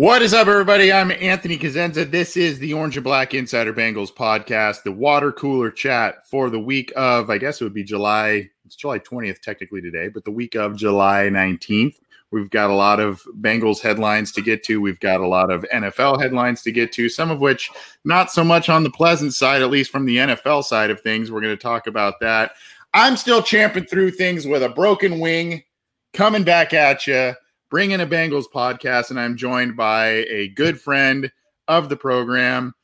What is up, everybody? I'm Anthony Cosenza. This is the Orange and Black Insider Bengals podcast, the water cooler chat for the week of, I guess it would be July, it's July 20th technically today, but the week of July 19th. We've got a lot of Bengals headlines to get to. We've got a lot of NFL headlines to get to, some of which not so much on the pleasant side, at least from the NFL side of things. We're going to talk about that. I'm still champing through things with a broken wing coming back at you bringing a Bengals podcast, and I'm joined by a good friend of the program,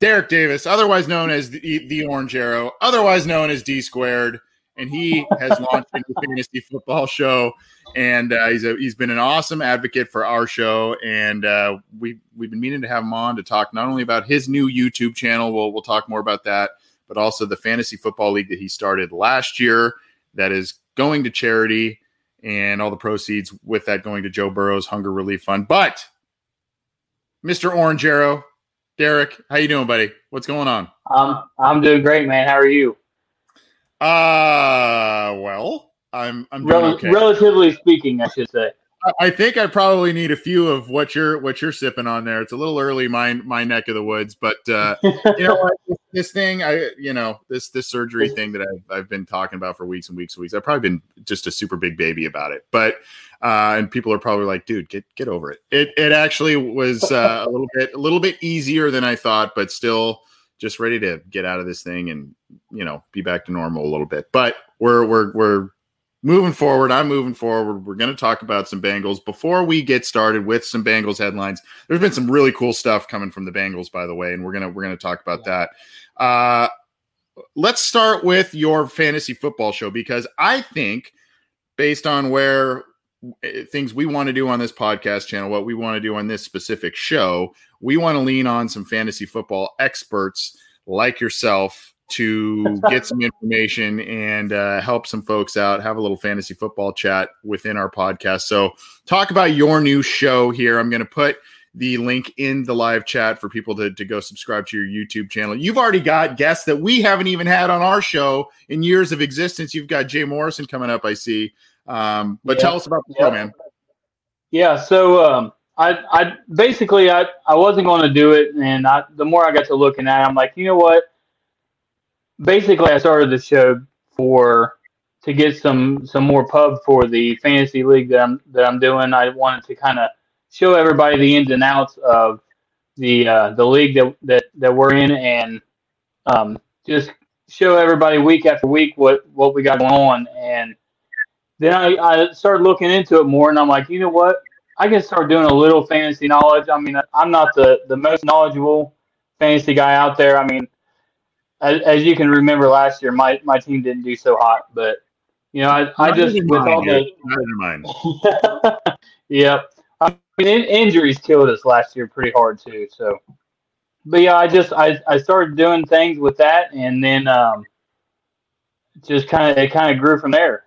Derek Davis, otherwise known as the, the Orange Arrow, otherwise known as D Squared, and he has launched a new fantasy football show, and uh, he's a, he's been an awesome advocate for our show, and uh, we we've been meaning to have him on to talk not only about his new YouTube channel, we'll we'll talk more about that, but also the fantasy football league that he started last year that is going to charity and all the proceeds with that going to Joe Burrow's Hunger Relief Fund. But Mr. Orange Arrow, Derek, how you doing, buddy? What's going on? Um, I'm doing great, man. How are you? Uh, well, I'm I'm doing Rel- okay. relatively speaking, I should say. I think I probably need a few of what you're what you're sipping on there. It's a little early, my my neck of the woods, but uh, you know? This thing, I you know this this surgery thing that I've I've been talking about for weeks and weeks and weeks. I've probably been just a super big baby about it, but uh, and people are probably like, dude, get get over it. It it actually was uh, a little bit a little bit easier than I thought, but still just ready to get out of this thing and you know be back to normal a little bit. But we're we're we're moving forward, I'm moving forward. We're going to talk about some Bengals. Before we get started with some Bengals headlines, there's been some really cool stuff coming from the Bengals, by the way, and we're gonna we're gonna talk about that. Uh, let's start with your fantasy football show because I think, based on where eh, things we want to do on this podcast channel, what we want to do on this specific show, we want to lean on some fantasy football experts like yourself to get some information and uh, help some folks out, have a little fantasy football chat within our podcast. So, talk about your new show here. I'm going to put the link in the live chat for people to, to go subscribe to your YouTube channel. You've already got guests that we haven't even had on our show in years of existence. You've got Jay Morrison coming up, I see. Um, but Yeah. tell us about the Yeah. show, man. Yeah, so um, I, I basically I, I wasn't going to do it, and I, the more I got to looking at, it, I'm like, you know what? Basically, I started the show for to get some some more pub for the fantasy league that I'm that I'm doing. I wanted to kind of show everybody the ins and outs of the uh, the league that, that that we're in, and um, just show everybody week after week what what we got going on. And then I, I started looking into it more, and I'm like, you know what? I can start doing a little fantasy knowledge. I mean, I'm not the the most knowledgeable fantasy guy out there. I mean, as, as you can remember last year, my my team didn't do so hot, but you know, I, I just with all the. Neither mine. yep. I mean, in- injuries killed us last year pretty hard too. So, but yeah, I just I, I started doing things with that, and then um, just kind of it kind of grew from there.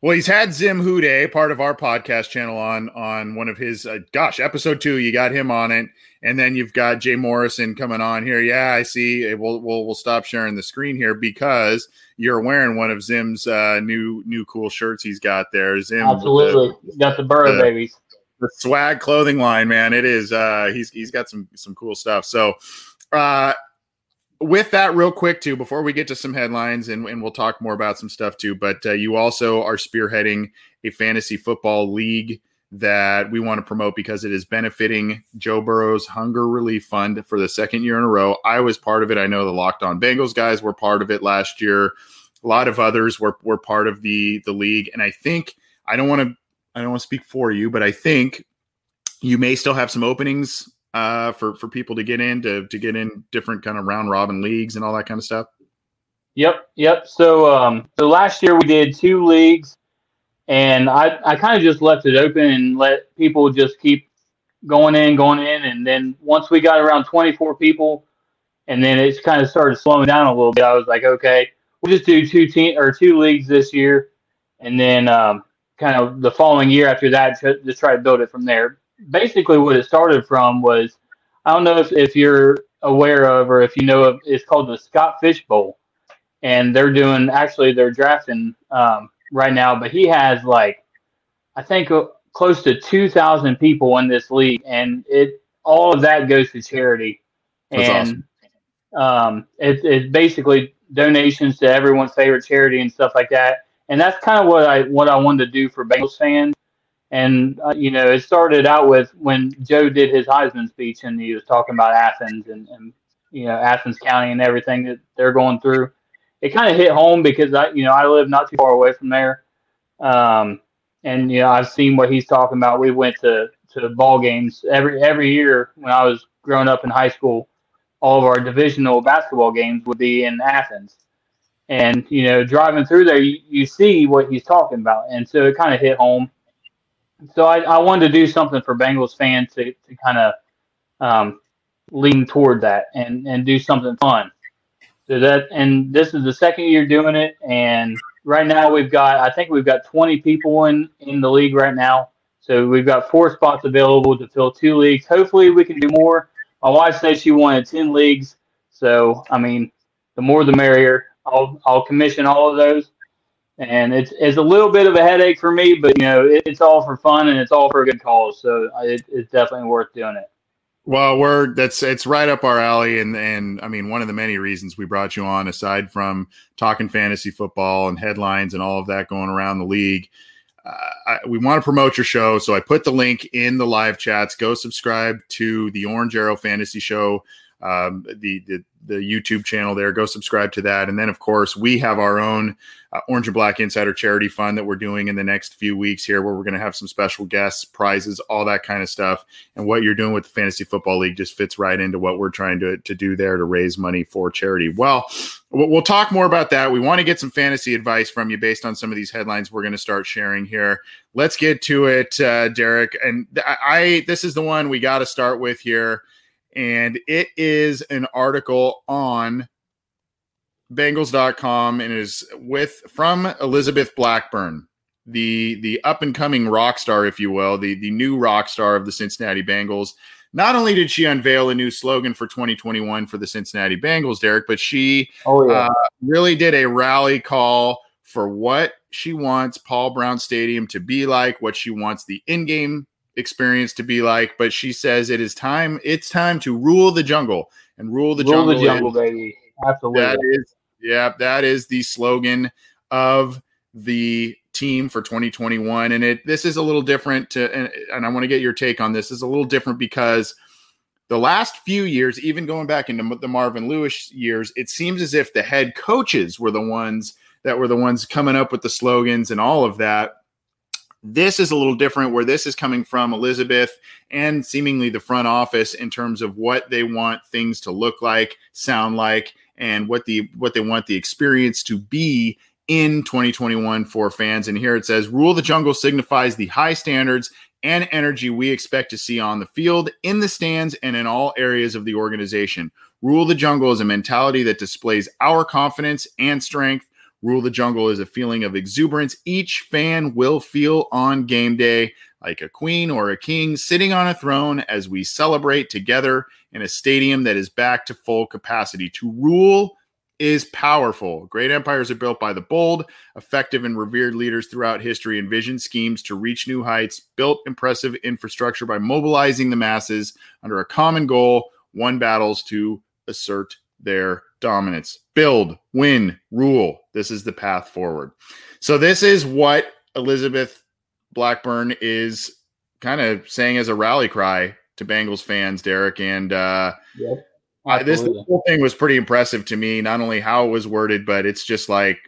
Well, he's had Zim Hude, part of our podcast channel, on on one of his uh, gosh episode two. You got him on it, and then you've got Jay Morrison coming on here. Yeah, I see. We'll we'll we'll stop sharing the screen here because you're wearing one of Zim's uh, new new cool shirts he's got there. Zim, Absolutely, the, got the Burrow the- babies. the swag clothing line, man. It is. Uh, he's he's got some some cool stuff. So, uh, with that, real quick too, before we get to some headlines, and, and we'll talk more about some stuff too. But uh, you also are spearheading a fantasy football league that we want to promote because it is benefiting Joe Burrow's Hunger Relief Fund for the second year in a row. I was part of it. I know the Locked On Bengals guys were part of it last year. A lot of others were were part of the the league, and I think I don't want to I don't want to speak for you, but I think you may still have some openings uh, for for people to get in to to get in different kind of round robin leagues and all that kind of stuff. Yep, yep. So um, so last year we did two leagues and I, I kind of just left it open and let people just keep going in, going in, and then once we got around 24 people, and then it kind of started slowing down a little bit. I was like, okay, we'll just do two team or two leagues this year, and then um, kind of the following year after that, just try to build it from there. Basically, what it started from was I don't know if, if you're aware of or if you know of, it's called the Scott Fish Bowl, and they're doing actually they're drafting. Um, right now, but he has like I think uh, close to two thousand people in this league, and it all of that goes to charity, That's and awesome. um, it's it's basically donations to everyone's favorite charity and stuff like that. And that's kind of what I what I wanted to do for Bengals fans. And uh, you know, it started out with when Joe did his Heisman speech, and he was talking about Athens and, and you know Athens County and everything that they're going through it kind of hit home because I, you know, I live not too far away from there. Um, and you know, I've seen what he's talking about. We went to to ball games every every year when I was growing up in high school. All of our divisional basketball games would be in Athens, and you know, driving through there, you, you see what he's talking about, and so it kind of hit home. So I, I wanted to do something for Bengals fans to to kind of um, lean toward that and and do something fun. So that and this is the second year doing it, and right now we've got I think we've got 20 people in in the league right now. So we've got four spots available to fill two leagues. Hopefully we can do more. My wife says she wanted 10 leagues, so I mean, the more the merrier. I'll I'll commission all of those, and it's it's a little bit of a headache for me, but you know it, it's all for fun and it's all for a good cause. So it, it's definitely worth doing it. Well, we're that's it's right up our alley, and and I mean one of the many reasons we brought you on, aside from talking fantasy football and headlines and all of that going around the league, uh, I, we want to promote your show. So I put the link in the live chats. Go subscribe to the Orange Arrow Fantasy Show, um, the, the the YouTube channel there. Go subscribe to that, and then of course we have our own uh, Orange and Black Insider Charity Fund that we're doing in the next few weeks here, where we're going to have some special guests, prizes, all that kind of stuff. And what you're doing with the Fantasy Football League just fits right into what we're trying to, to do there to raise money for charity. Well, we'll talk more about that. We want to get some fantasy advice from you based on some of these headlines we're going to start sharing here. Let's get to it, uh, Derek. And I, I this is the one we got to start with here. And it is an article on Bengals.com and is with from Elizabeth Blackburn, the the up and coming rock star, if you will, the the new rock star of the Cincinnati Bengals. Not only did she unveil a new slogan for 2021 for the Cincinnati Bengals, Derek, but she oh, yeah. uh, really did a rally call for what she wants Paul Brown Stadium to be like, what she wants the in-game experience to be like. But she says it is time. It's time to rule the jungle and rule the rule jungle. the jungle, baby. Absolutely. That is yeah, that is the slogan of the team for 2021 and it this is a little different to and, and I want to get your take on this. this is a little different because the last few years even going back into the Marvin Lewis years it seems as if the head coaches were the ones that were the ones coming up with the slogans and all of that this is a little different where this is coming from Elizabeth and seemingly the front office in terms of what they want things to look like, sound like, and what the what they want the experience to be in 2021 for fans. And here it says, "Rule the Jungle signifies the high standards and energy we expect to see on the field, in the stands, and in all areas of the organization. Rule the Jungle is a mentality that displays our confidence and strength. Rule the Jungle is a feeling of exuberance each fan will feel on game day, like a queen or a king sitting on a throne as we celebrate together in a stadium that is back to full capacity. To rule is powerful. Great empires are built by the bold, effective, and revered leaders throughout history, envisioned schemes to reach new heights, built impressive infrastructure by mobilizing the masses under a common goal, won battles to assert their dominance. Build, win, rule. This is the path forward. So, this is what Elizabeth Blackburn is kind of saying as a rally cry to Bengals fans, Derek. And uh, Yep. uh, this whole thing was pretty impressive to me. Not only how it was worded, but it's just like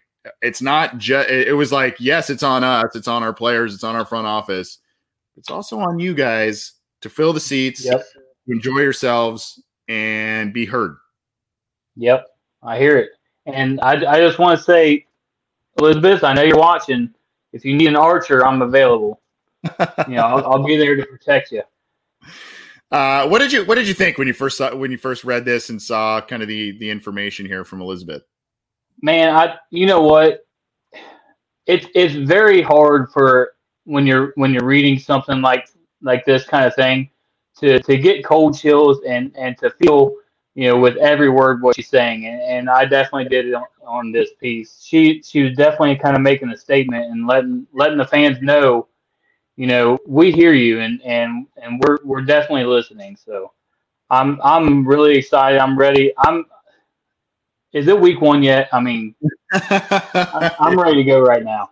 it's not just. It was like yes, it's on us, it's on our players, it's on our front office. It's also on you guys to fill the seats, Yep. enjoy yourselves, and be heard. Yep. I hear it. And I, I just want to say, Elizabeth, I know you're watching. If you need an archer, I'm available. You know, I'll, I'll be there to protect you. Uh, what did you What did you think when you first saw when you first read this and saw kind of the the information here from Elizabeth? Man, I you know what? It's it's very hard for when you're when you're reading something like like this kind of thing to to get cold chills and and to feel you know with every word what she's saying and, and I definitely did it on, on this piece. She she was definitely kind of making a statement and letting letting the fans know, you know, we hear you and and and we're we're definitely listening. So I'm I'm really excited. I'm ready. I'm is it week one yet? I mean, I- I'm ready to go right now.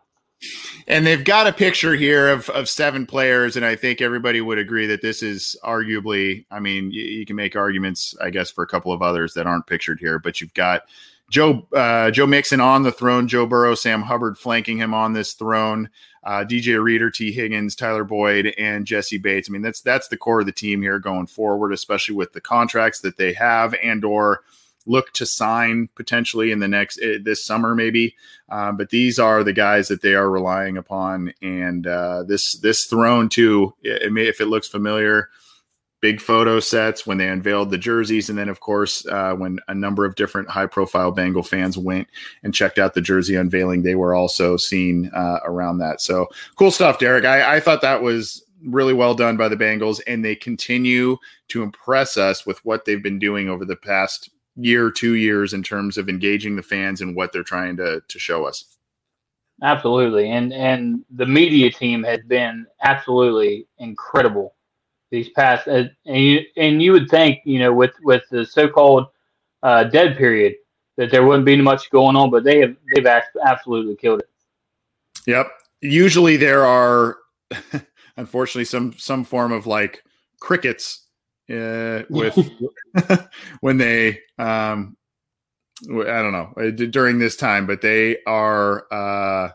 And they've got a picture here of, of seven players, and I think everybody would agree that this is arguably. I mean, you, you can make arguments, I guess, for a couple of others that aren't pictured here, but you've got Joe uh, Joe Mixon on the throne, Joe Burrow, Sam Hubbard flanking him on this throne, uh, DJ Reader, T Higgins, Tyler Boyd, and Jessie Bates. I mean, that's that's the core of the team here going forward, especially with the contracts that they have and or look to sign potentially in the next eh, this summer maybe. Um, but these are the guys that they are relying upon. And uh, this this throne too it, it may, if it looks familiar big photo sets when they unveiled the jerseys. And then of course uh, when a number of different high profile bengal fans went and checked out the jersey unveiling they were also seen uh, around that. So cool stuff derek. I, I thought that was really well done by the bengals and they continue to impress us with what they've been doing over the past year, two years in terms of engaging the fans and what they're trying to to show us. Absolutely, and and the media team has been absolutely incredible these past. Uh, and you and you would think you know with with the so-called uh, dead period that there wouldn't be much going on, but they have they've absolutely killed it. Yep. Usually there are, unfortunately, some some form of like crickets uh, with when they um I don't know uh, during this time, but they are. uh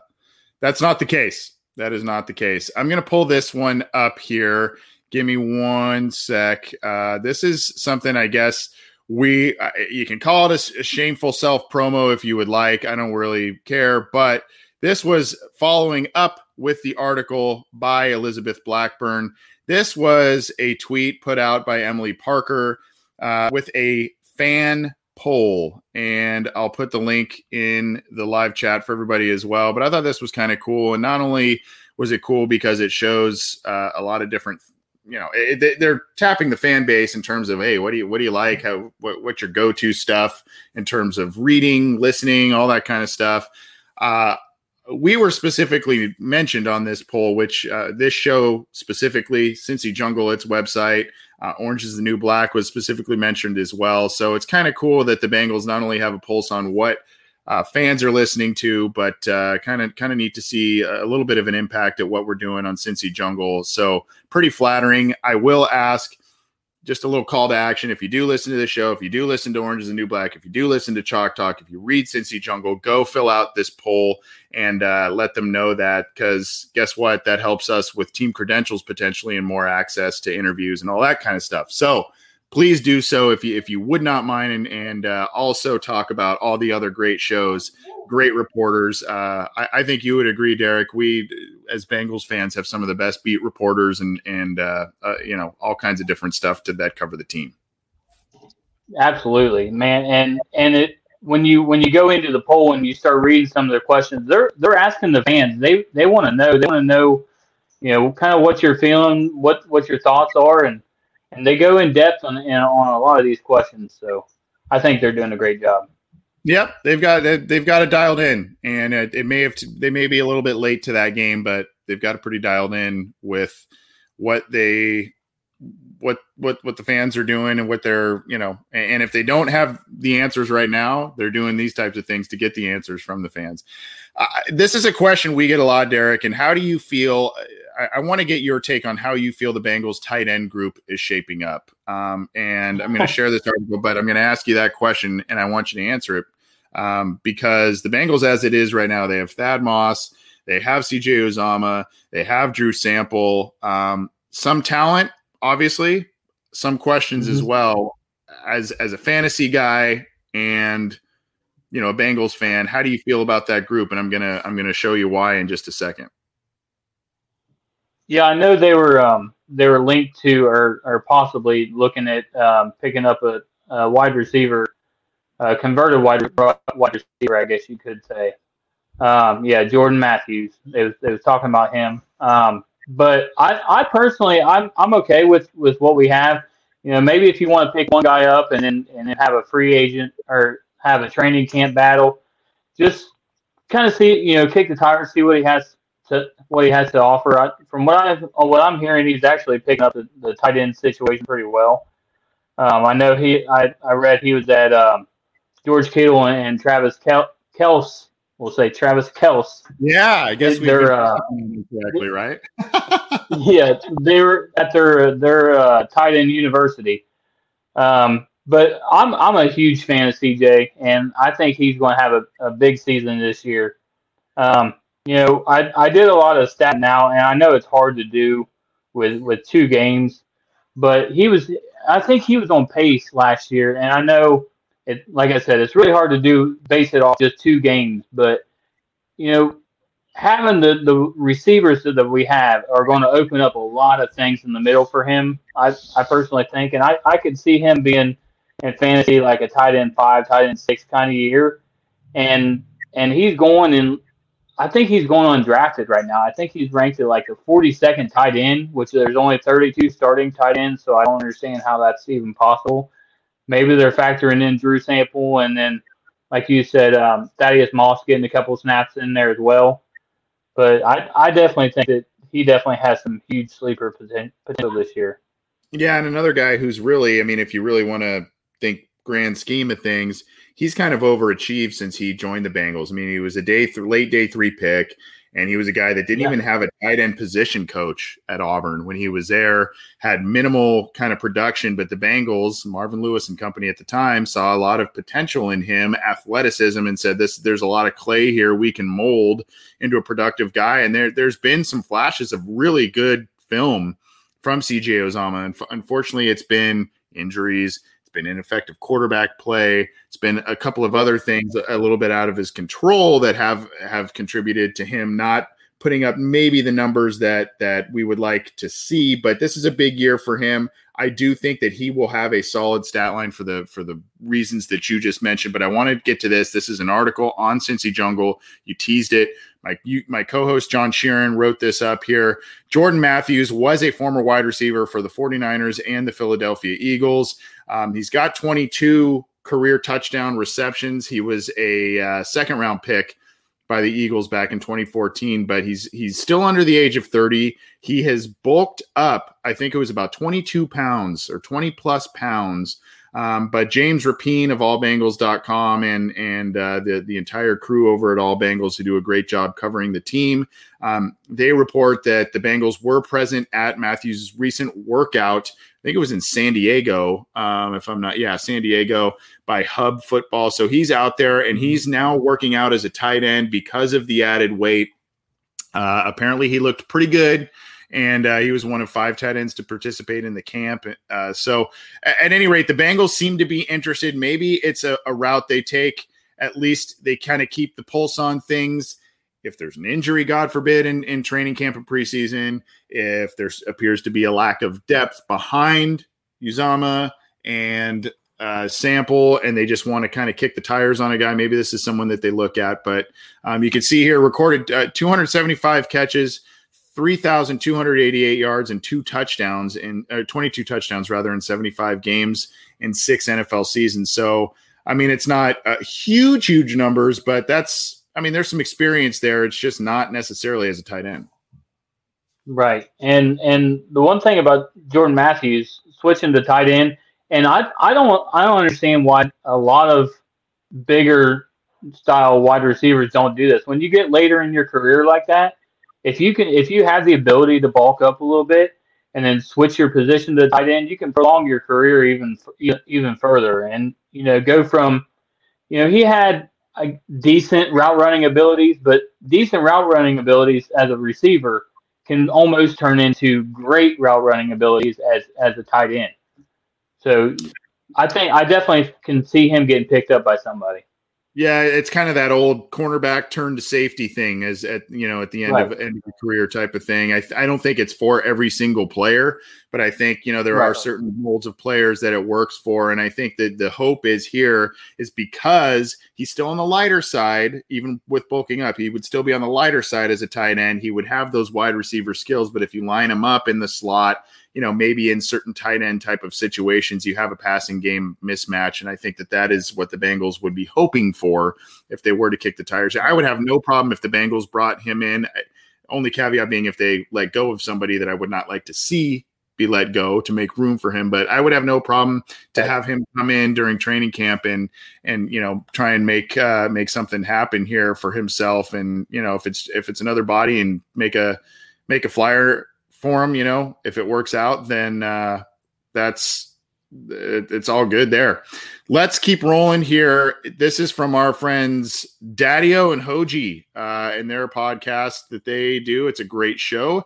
That's not the case. That is not the case. I'm going to pull this one up here. Give me one sec. Uh, this is something I guess we uh, you can call it a shameful self promo if you would like. I don't really care, but this was following up with the article by Elizabeth Blackburn. This was a tweet put out by Emily Parker uh, with a fan poll, and I'll put the link in the live chat for everybody as well. But I thought this was kind of cool, and not only was it cool because it shows uh, a lot of different you know it, they- they're tapping the fan base in terms of hey what do you what do you like how what, what's your go-to stuff in terms of reading listening all that kind of stuff uh we were specifically mentioned on this poll which uh, this show specifically cincy jungle its website uh, orange is the new black was specifically mentioned as well so it's kind of cool that the bengals not only have a pulse on what uh, fans are listening to, but kind of kind of neat to see a little bit of an impact at what we're doing on Cincy Jungle. So pretty flattering. I will ask just a little call to action. If you do listen to the show, if you do listen to Orange is the New Black, if you do listen to Chalk Talk, if you read Cincy Jungle, go fill out this poll and uh, let them know that because guess what? That helps us with team credentials potentially and more access to interviews and all that kind of stuff. So please do so if you if you would not mind and and uh, also talk about all the other great shows great reporters uh, I, I think you would agree derek we as bengals fans have some of the best beat reporters and and uh, uh, you know all kinds of different stuff to that cover the team Absolutely, man, and and it when you when you go into the poll and you start reading some of their questions, they're they're asking the fans. They they want to know. They want to know, you know, kind of what you're feeling, what what your thoughts are, and and they go in depth on on a lot of these questions. So I think they're doing a great job. Yep, they've got they've got it dialed in, and it, it may have t- they may be a little bit late to that game, but they've got it pretty dialed in with what they what what what the fans are doing and what they're you know and if they don't have the answers right now they're doing these types of things to get the answers from the fans. Uh, this is a question we get a lot derek and how do you feel i, I want to get your take on how you feel the bengals tight end group is shaping up. Um, and i'm going to share this article but i'm going to ask you that question and i want you to answer it. Um, because the bengals as it is right now they have thad moss they have cj uzomah they have drew sample. Um, some talent obviously, some questions mm-hmm. as well. As as a fantasy guy and you know a Bengals fan, how do you feel about that group? And I'm gonna I'm gonna show you why in just a second. Yeah, I know they were um, they were linked to or or possibly looking at um, picking up a, a wide receiver, a converted wide wide receiver, I guess you could say. Um, yeah, Jordan Matthews. They was, they was talking about him. Um, but I, I personally, I'm, I'm okay with, with what we have. You know, maybe if you want to pick one guy up and then and then have a free agent or have a training camp battle, just kind of see, you know, kick the tires, see what he has to what he has to offer. I, from what I what I'm hearing, he's actually picking up the, the tight end situation pretty well. Um, I know he, I, I read he was at um, George Kittle and, and Travis Kel- Kels we'll say Travis Kels. Yeah, I guess they're uh, exactly right. yeah, they were at their their uh, tight end university. Um, but I'm I'm a huge fan of CJ, and I think he's going to have a, a big season this year. Um, you know, I I did a lot of stat now, and I know it's hard to do with with two games, but he was I think he was on pace last year, and I know it like I said, it's really hard to do base it off just two games, but you know, having the, the receivers that we have are going to open up a lot of things in the middle for him. I, I personally think, and I, I could see him being in fantasy like a tight end five, tight end six kind of year, and and he's going in. I think he's going undrafted right now. I think he's ranked at like a 42nd tight end, which there's only 32 starting tight ends, so I don't understand how that's even possible. Maybe they're factoring in Drew Sample, and then, like you said, um, Thaddeus Moss getting a couple snaps in there as well. But I, I definitely think that he definitely has some huge sleeper potential this year. Yeah, and another guy who's really, I mean, if you really want to think grand scheme of things, he's kind of overachieved since he joined the Bengals. I mean, he was a day th- late day three pick and he was a guy that didn't yeah. even have a tight end position coach at Auburn when he was there. Had minimal kind of production, but the Bengals, Marvin Lewis and company at the time, saw a lot of potential in him, athleticism, and said, "This, there's a lot of clay here. We can mold into a productive guy." And there, there's been some flashes of really good film from CJ Uzomah, and unfortunately, it's been injuries been ineffective quarterback play. It's been a couple of other things a little bit out of his control that have have contributed to him not putting up maybe the numbers that that we would like to see. But this is a big year for him. I do think that he will have a solid stat line for the for the reasons that you just mentioned. But I want to get to this. This is an article on Cincy Jungle. You teased it. My my co-host John Sheeran wrote this up here. Jordan Matthews was a former wide receiver for the 49ers and the Philadelphia Eagles. Um, he's got 22 career touchdown receptions. He was a uh, second round pick by the Eagles back in 2014, but he's he's still under the age of 30. He has bulked up. I think it was about 22 pounds or 20 plus pounds um, but James Rapien of allbengals.com and and uh, the the entire crew over at All Bengals who do a great job covering the team, um, they report that the Bengals were present at Matthews' recent workout. I think it was in San Diego, um, if I'm not, yeah, San Diego by Hub Football. So he's out there and he's now working out as a tight end because of the added weight. Uh, apparently, he looked pretty good and uh, he was one of five tight ends to participate in the camp. Uh, so, at any rate, the Bengals seem to be interested. Maybe it's a, a route they take. At least they kind of keep the pulse on things. If there's an injury, God forbid, in, in training camp and preseason, if there appears to be a lack of depth behind Uzomah and uh, sample and they just want to kind of kick the tires on a guy. Maybe this is someone that they look at, but um, you can see here recorded uh, 275 catches, 3,288 yards and two touchdowns in uh, 22 touchdowns rather in 75 games in six NFL seasons. So, I mean, it's not uh, huge, huge numbers, but that's, I mean, there's some experience there. It's just not necessarily as a tight end. Right, and and the one thing about Jordan Matthews switching to tight end, and I I don't I don't understand why a lot of bigger style wide receivers don't do this. When you get later in your career like that, if you can if you have the ability to bulk up a little bit and then switch your position to tight end, you can prolong your career even even further. And you know, go from you know he had a decent route running abilities, but decent route running abilities as a receiver can almost turn into great route running abilities as as a tight end. So I think I definitely can see him getting picked up by somebody. Yeah, it's kind of that old cornerback turn to safety thing, as at you know at the end right. of end of your career type of thing. I I don't think it's for every single player, but I think you know there right. are certain molds of players that it works for, and I think that the hope is here is because he's still on the lighter side, even with bulking up, he would still be on the lighter side as a tight end. He would have those wide receiver skills, but if you line him up in the slot you know, maybe in certain tight end type of situations, you have a passing game mismatch. And I think that that is what the Bengals would be hoping for if they were to kick the tires. I would have no problem if the Bengals brought him in. Only caveat being if they let go of somebody that I would not like to see be let go to make room for him. But I would have no problem to have him come in during training camp and and you know try and make uh, make something happen here for himself. And you know if it's if it's another body and make a make a flyer for him. You know, if it works out, then uh, that's it, it's all good there. Let's keep rolling here. This is from our friends Daddio and Hoji uh, and their podcast that they do. It's a great show.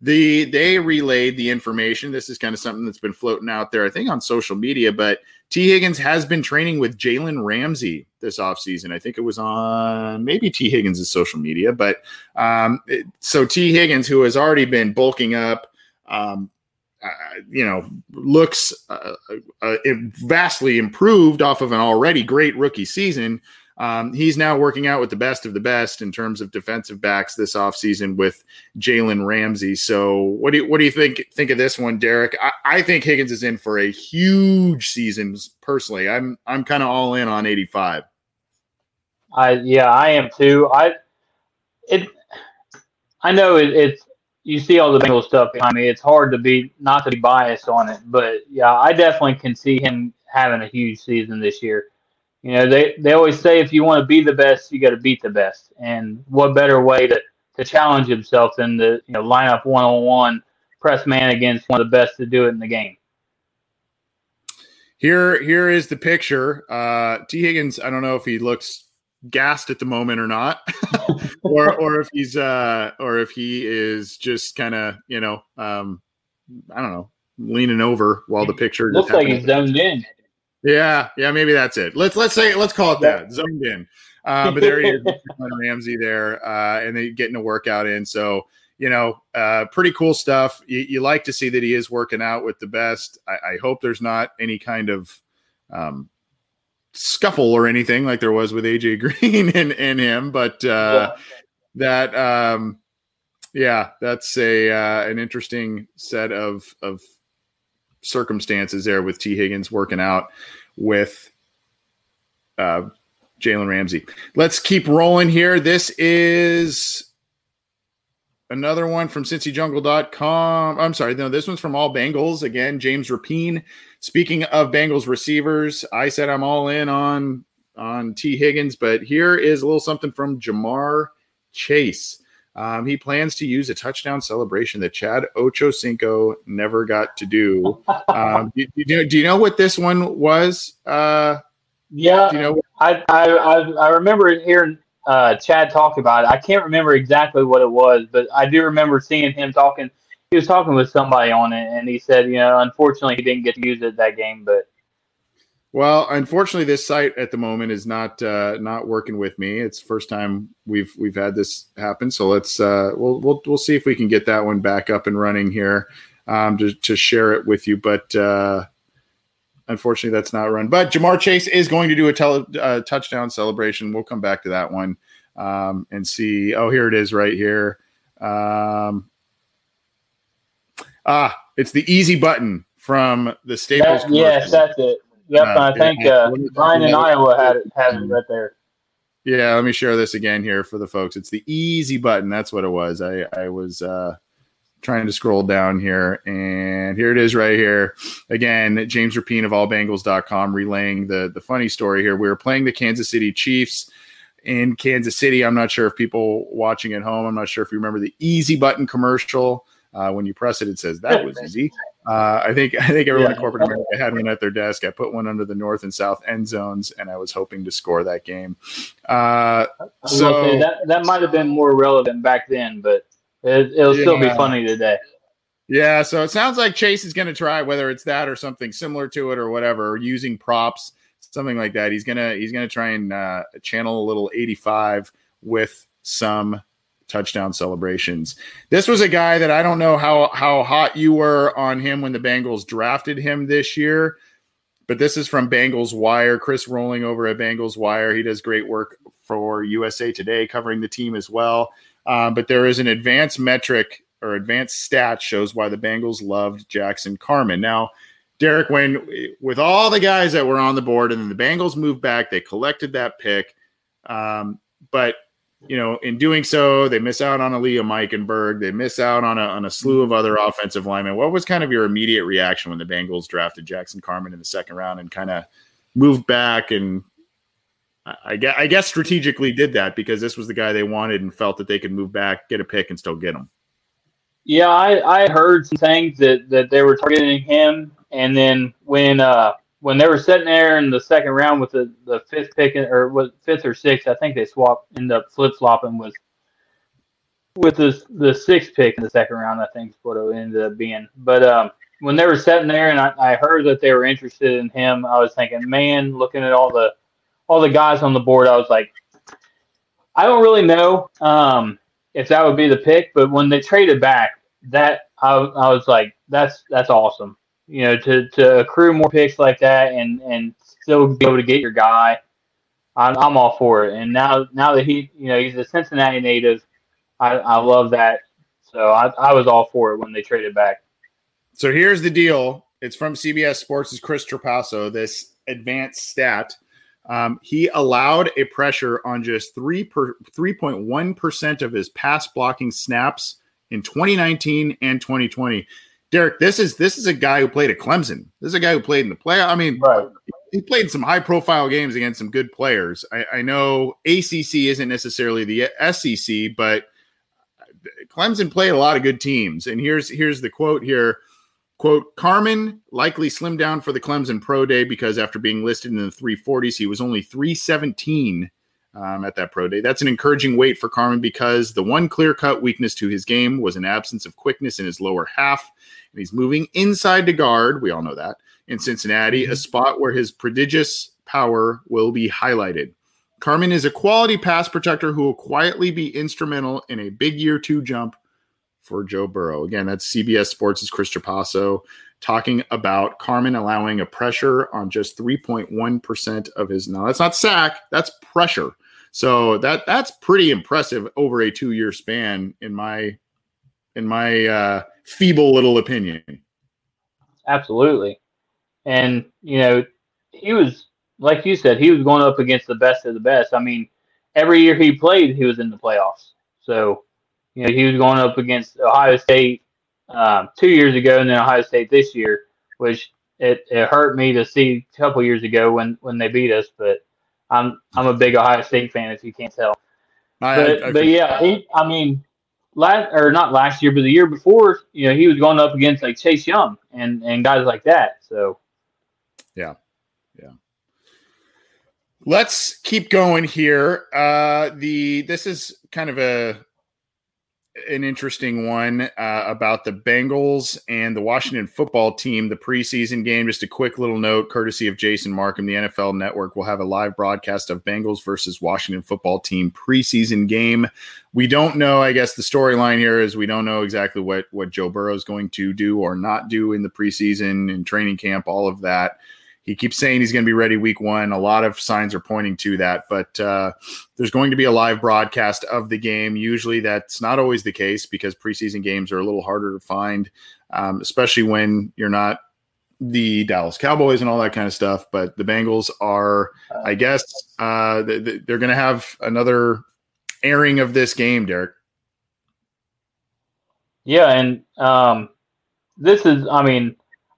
The they relayed the information. This is kind of something that's been floating out there, I think, on social media. But Tee Higgins has been training with Jalen Ramsey this offseason. I think it was on maybe T. Higgins' social media. But um, it, so T. Higgins, who has already been bulking up, um, uh, you know, looks uh, uh, vastly improved off of an already great rookie season. Um, he's now working out with the best of the best in terms of defensive backs this offseason with Jalen Ramsey. So what do you what do you think think of this one, Derek? I, I think Higgins is in for a huge season personally. I'm I'm kind of all in on 85. I yeah, I am too. I it I know it, it's you see all the Bengals stuff behind me. It's hard to be not to be biased on it, but yeah, I definitely can see him having a huge season this year you know, they, they always say if you want to be the best, you got to beat the best. And what better way to, to challenge himself than to you know line up one on one, press man against one of the best to do it in the game. Here, here is the picture. Uh, Tee Higgins. I don't know if he looks gassed at the moment or not, or or if he's uh, or if he is just kind of you know um, I don't know leaning over while the picture looks like he's zoned in. Yeah, yeah, maybe that's it. Let's let's say let's call it that. Zoned in. Uh, but there he is, Ramsey there, uh, and then getting a workout in. So you know, uh, pretty cool stuff. You, you, like to see that he is working out with the best. I, I hope there's not any kind of um, scuffle or anything like there was with AJ Green and, and him, but uh, yeah. that um, yeah, that's a uh, an interesting set of of circumstances there with T. Higgins working out with uh, Jalen Ramsey. Let's keep rolling here. This is another one from cincyjungle.com. I'm sorry, no, this one's from All Bengals. Again, James Rapien. Speaking of Bengals receivers, I said I'm all in on on T. Higgins, but here is a little something from Ja'Marr Chase. Um, he plans to use a touchdown celebration that Chad Ochocinco never got to do. Um, do, do, you know, do, you know, what this one was? Uh, yeah, you know? I, I, I remember hearing uh, Chad talk about it. I can't remember exactly what it was, but I do remember seeing him talking. He was talking with somebody on it, and he said, you know, unfortunately, he didn't get to use it that game, but well, unfortunately, this site at the moment is not uh, not working with me. It's first time we've we've had this happen. So let's uh, we'll we'll we'll see if we can get that one back up and running here um, to to share it with you. But uh, unfortunately, that's not run. But Ja'Marr Chase is going to do a tele, uh, touchdown celebration. We'll come back to that one um, and see. Oh, here it is, right here. Um, ah, it's the easy button from the Staples. That, yes, that's it. Yep, uh, I think uh, Brian in Iowa had it, had it right there. Yeah, let me share this again here for the folks. It's the easy button. That's what it was. I I was uh, trying to scroll down here, and here it is right here. Again, James Rapien of allbengals.com relaying the, the funny story here. We were playing the Kansas City Chiefs in Kansas City. I'm not sure if people watching at home, I'm not sure if you remember the easy button commercial. Uh, when you press it, it says that was easy. Uh, I think I think everyone yeah. at corporate America had one at their desk. I put one under the north and south end zones, and I was hoping to score that game. Uh, so that that might have been more relevant back then, but it, will yeah. still be funny today. Yeah, so it sounds like Chase is going to try whether it's that or something similar to it or whatever, or using props, something like that. He's gonna he's gonna try and uh, channel a little 85 with some touchdown celebrations. This was a guy that I don't know how how hot you were on him when the Bengals drafted him this year, but this is from Bengals Wire. Chris Roling over at Bengals Wire. He does great work for USA Today covering the team as well. Um, but there is an advanced metric or advanced stat shows why the Bengals loved Jackson Carman. Now, Derek, when with all the guys that were on the board, and then the Bengals moved back, they collected that pick. Um, but you know, in doing so, they miss out on Liam Eichenberg. They miss out on a, on a slew of other offensive linemen. What was kind of your immediate reaction when the Bengals drafted Jackson Carman in the second round and kind of moved back and I guess, I guess strategically did that because this was the guy they wanted and felt that they could move back, get a pick, and still get him. Yeah, I, I heard some things that, that they were targeting him, and then when uh, when they were sitting there in the second round with the, the fifth pick or was fifth or sixth, I think they swapped end up flip flopping with with the the sixth pick in the second round. I think is what it ended up being. But um, when they were sitting there and I, I heard that they were interested in him, I was thinking, man, looking at all the all the guys on the board, I was like, I don't really know um, if that would be the pick, but when they traded back, that I, I was like, that's that's awesome. You know, to to accrue more picks like that and and still be able to get your guy, I'm, I'm all for it. And now now that he, you know, he's a Cincinnati native, I, I love that. So I, I was all for it when they traded back. So here's the deal. It's from CBS Sports' is Chris Trapasso. This advanced stat um, he allowed a pressure on just three per 3.1 percent of his pass blocking snaps in 2019 and 2020. Derek, this is this is a guy who played at Clemson. This is a guy who played in the play. I mean, right. he played some high profile games against some good players. I, I know ACC isn't necessarily the SEC, but Clemson played a lot of good teams. And here's here's the quote here. Quote, Carman likely slimmed down for the Clemson Pro Day because after being listed in the 340s, he was only 317 um, at that Pro Day. That's an encouraging weight for Carman because the one clear cut weakness to his game was an absence of quickness in his lower half. And he's moving inside to guard. We all know that in Cincinnati, a mm-hmm. spot where his prodigious power will be highlighted. Carman is a quality pass protector who will quietly be instrumental in a big year two jump for Joe Burrow. Again, that's CBS Sports' Chris Trapasso talking about Carman allowing a pressure on just 3.1% of his. Now, that's not sack, that's pressure. So that that's pretty impressive over a two year span, in my in my uh, feeble little opinion. Absolutely, and you know he was like you said he was going up against the best of the best. I mean, every year he played, he was in the playoffs. So you know, he was going up against Ohio State um, two years ago, and then Ohio State this year, which it, it hurt me to see a couple years ago when when they beat us. But I'm I'm a big Ohio State fan, if you can't tell. I, but I, I, but yeah, he, I mean, last or not last year, but the year before, you know, he was going up against like Chase Young and and guys like that. So yeah, yeah. Let's keep going here. Uh, the this is kind of a an interesting one uh, about the Bengals and the Washington football team, the preseason game. Just a quick little note, courtesy of Jason Markham, the NFL Network will have a live broadcast of Bengals versus Washington football team preseason game. We don't know, I guess the storyline here is we don't know exactly what, what Joe Burrow is going to do or not do in the preseason and training camp, all of that he keeps saying he's going to be ready week one. A lot of signs are pointing to that, but uh, there's going to be a live broadcast of the game. Usually that's not always the case because preseason games are a little harder to find, um, especially when you're not the Dallas Cowboys and all that kind of stuff. But the Bengals are, I guess, uh, they're going to have another airing of this game, Derek. Yeah, and um, this is, I mean,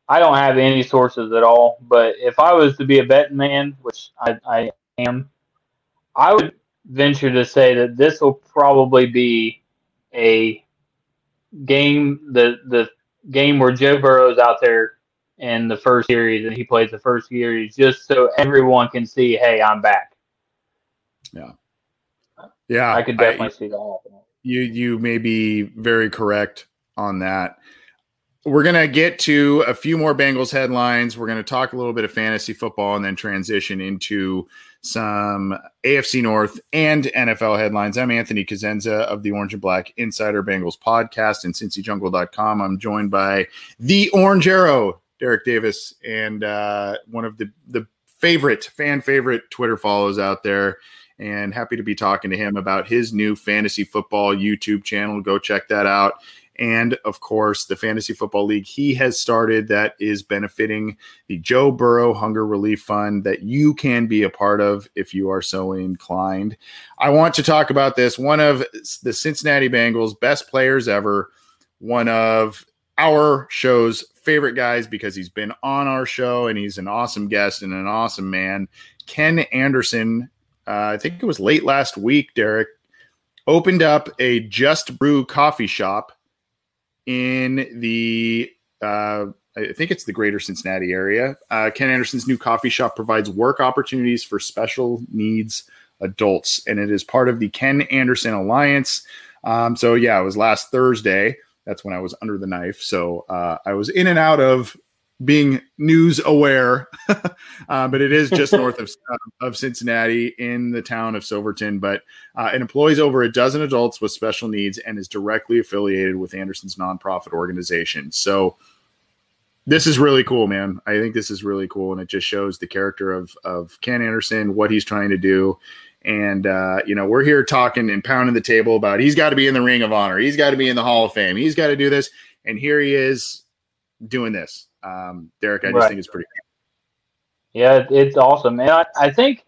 I don't have any sources at all, but if I was to be a betting man, which I, I am, I would venture to say that this will probably be a game, the the game where Joe Burrow's out there in the first series and he plays the first series, just so everyone can see, hey, I'm back. Yeah, yeah, I could definitely I, see that happening. You you may be very correct on that. We're going to get to a few more Bengals headlines. We're going to talk a little bit of fantasy football and then transition into some AFC North and NFL headlines. I'm Anthony Cosenza of the Orange and Black Insider Bengals podcast and CincyJungle.com. I'm joined by the Orange Arrow, Derek Davis, and uh, one of the, the favorite, fan favorite Twitter follows out there. And happy to be talking to him about his new fantasy football YouTube channel. Go check that out and of course the fantasy football league he has started that is benefiting the Joe Burrow Hunger Relief Fund that you can be a part of if you are so inclined. I want to talk about this one of the Cincinnati Bengals best players ever, one of our show's favorite guys because he's been on our show and he's an awesome guest and an awesome man. Ken Anderson, uh, I think it was late last week, Derek, opened up a Just Brew coffee shop in the uh, I think it's the greater Cincinnati area. Uh, Ken Anderson's new coffee shop provides work opportunities for special needs adults, and it is part of the Ken Anderson Alliance. Um, so, yeah, it was last Thursday. That's when I was under the knife. So, uh, I was in and out of being news aware, uh, but it is just north of, of Cincinnati in the town of Silverton. But uh, it employs over a dozen adults with special needs and is directly affiliated with Anderson's nonprofit organization. So this is really cool, man. I think this is really cool, and it just shows the character of of Ken Anderson, what he's trying to do. And uh, you know, we're here talking and pounding the table about he's got to be in the Ring of Honor, he's got to be in the Hall of Fame, he's got to do this, and here he is doing this um, Derek, I just right. think it's pretty. Cool. Yeah, it's awesome, and I, I think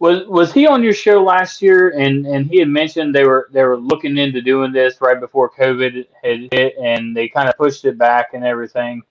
was was he on your show last year and and he had mentioned they were they were looking into doing this right before covid had hit and they kind of pushed it back and everything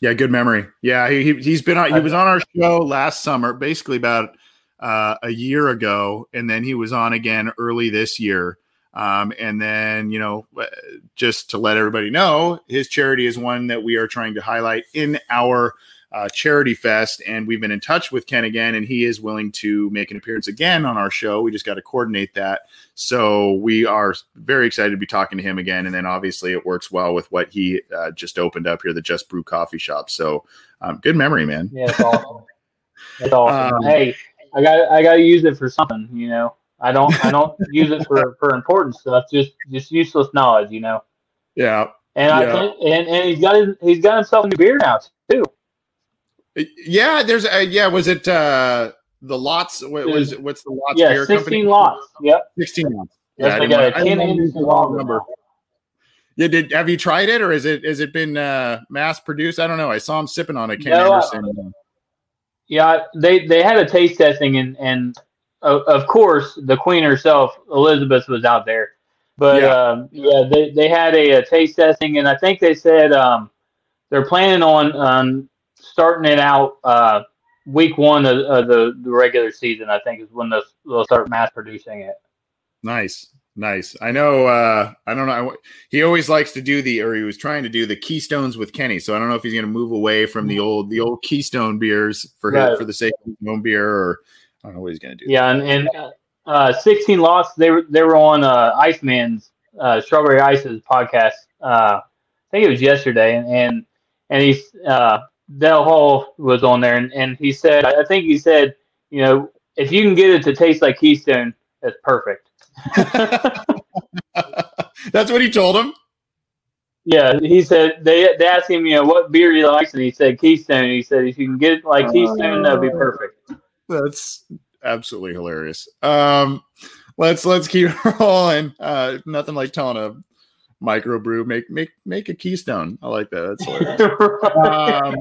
yeah good memory yeah he, he's been on he was on our show last summer basically about uh, a year ago and then he was on again early this year um, and then, you know, uh, just to let everybody know, his charity is one that we are trying to highlight in our uh, charity fest. And we've been in touch with Ken again, and he is willing to make an appearance again on our show. We just got to coordinate that. So we are very excited to be talking to him again. And then obviously it works well with what he uh, just opened up here, the Just Brew Coffee Shop. So um, good memory, man. Yeah, it's awesome. It's awesome. Um, hey, I got I got to use it for something, you know. I don't I don't use it for, for important stuff. Just just useless knowledge, you know. Yeah. And yeah. I think and, and he's got his, he's got himself a new beer now too. Yeah, there's a, yeah. Was it uh the lots? What was what's the lots? Yeah, sixteen company? lots. Yep, sixteen Lots. Yes, yeah, I, got a ten number. Yeah, did have you tried it or is it has it been uh, mass produced? I don't know. I saw him sipping on a Ken no, Anderson. Uh, yeah, they they had a taste testing and and of, of course, the queen herself, Elizabeth, was out there. But yeah, um, yeah they, they had a, a, taste testing, and I think they said um, they're planning on um, starting it out uh, week one of, of, the, the regular season. I think is when they'll, they'll start mass producing it. Nice, nice. I know. Uh, I don't know. He always likes to do the, or he was trying to do the Keystones with Kenny. So I don't know if he's going to move away from the old, the old Keystone beers for right. his, for the sake of his own beer, or I don't know what he's going to do. Yeah, and, and uh, 16 Lots, they were they were on uh, Iceman's uh, Strawberry Ice's podcast. Uh, I think it was yesterday, and and, and he's uh, Dale Hall was on there, and, and he said, I think he said, you know, if you can get it to taste like Keystone, that's perfect. that's what he told him. Yeah, he said they they asked him, you know, what beer he likes, and he said Keystone. He said if you can get it like Keystone, that'd be perfect. That's absolutely hilarious. Um, let's let's keep rolling. Uh, nothing like telling a microbrew make make make a keystone. I like that. That's hilarious. um,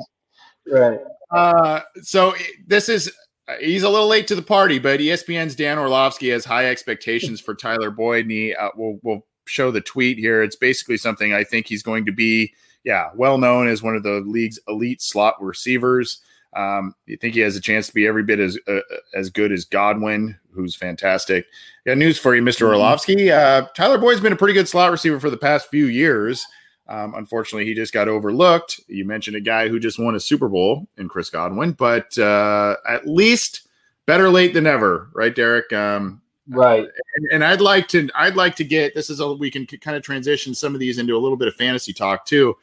right. Uh, so this is he's a little late to the party, but ESPN's Dan Orlovsky has high expectations for Tyler Boyd, and he uh, will will show the tweet here. It's basically something I think he's going to be, yeah, well known as one of the league's elite slot receivers. Um, you think he has a chance to be every bit as uh, as good as Godwin, who's fantastic. Got news for you, Mr. Mm-hmm. Orlovsky. Uh, Tyler Boyd's been a pretty good slot receiver for the past few years. Um, unfortunately, he just got overlooked. You mentioned a guy who just won a Super Bowl in Chris Godwin, but uh, at least better late than never, right, Derek? Um, right. And, and, I'd like to, I'd like to get this is a we can kind of transition some of these into a little bit of fantasy talk too.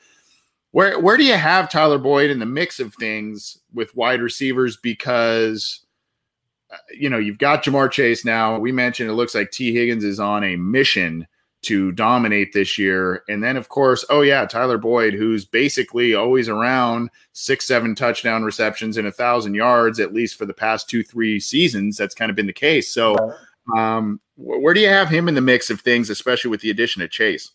Where where do you have Tyler Boyd in the mix of things with wide receivers? Because uh, you know you've got Ja'Marr Chase now. We mentioned it looks like Tee Higgins is on a mission to dominate this year. And then, of course, oh, yeah, Tyler Boyd, who's basically always around six, seven touchdown receptions and a thousand yards, at least for the past two, three seasons. That's kind of been the case. So, um, where do you have him in the mix of things, especially with the addition of Chase?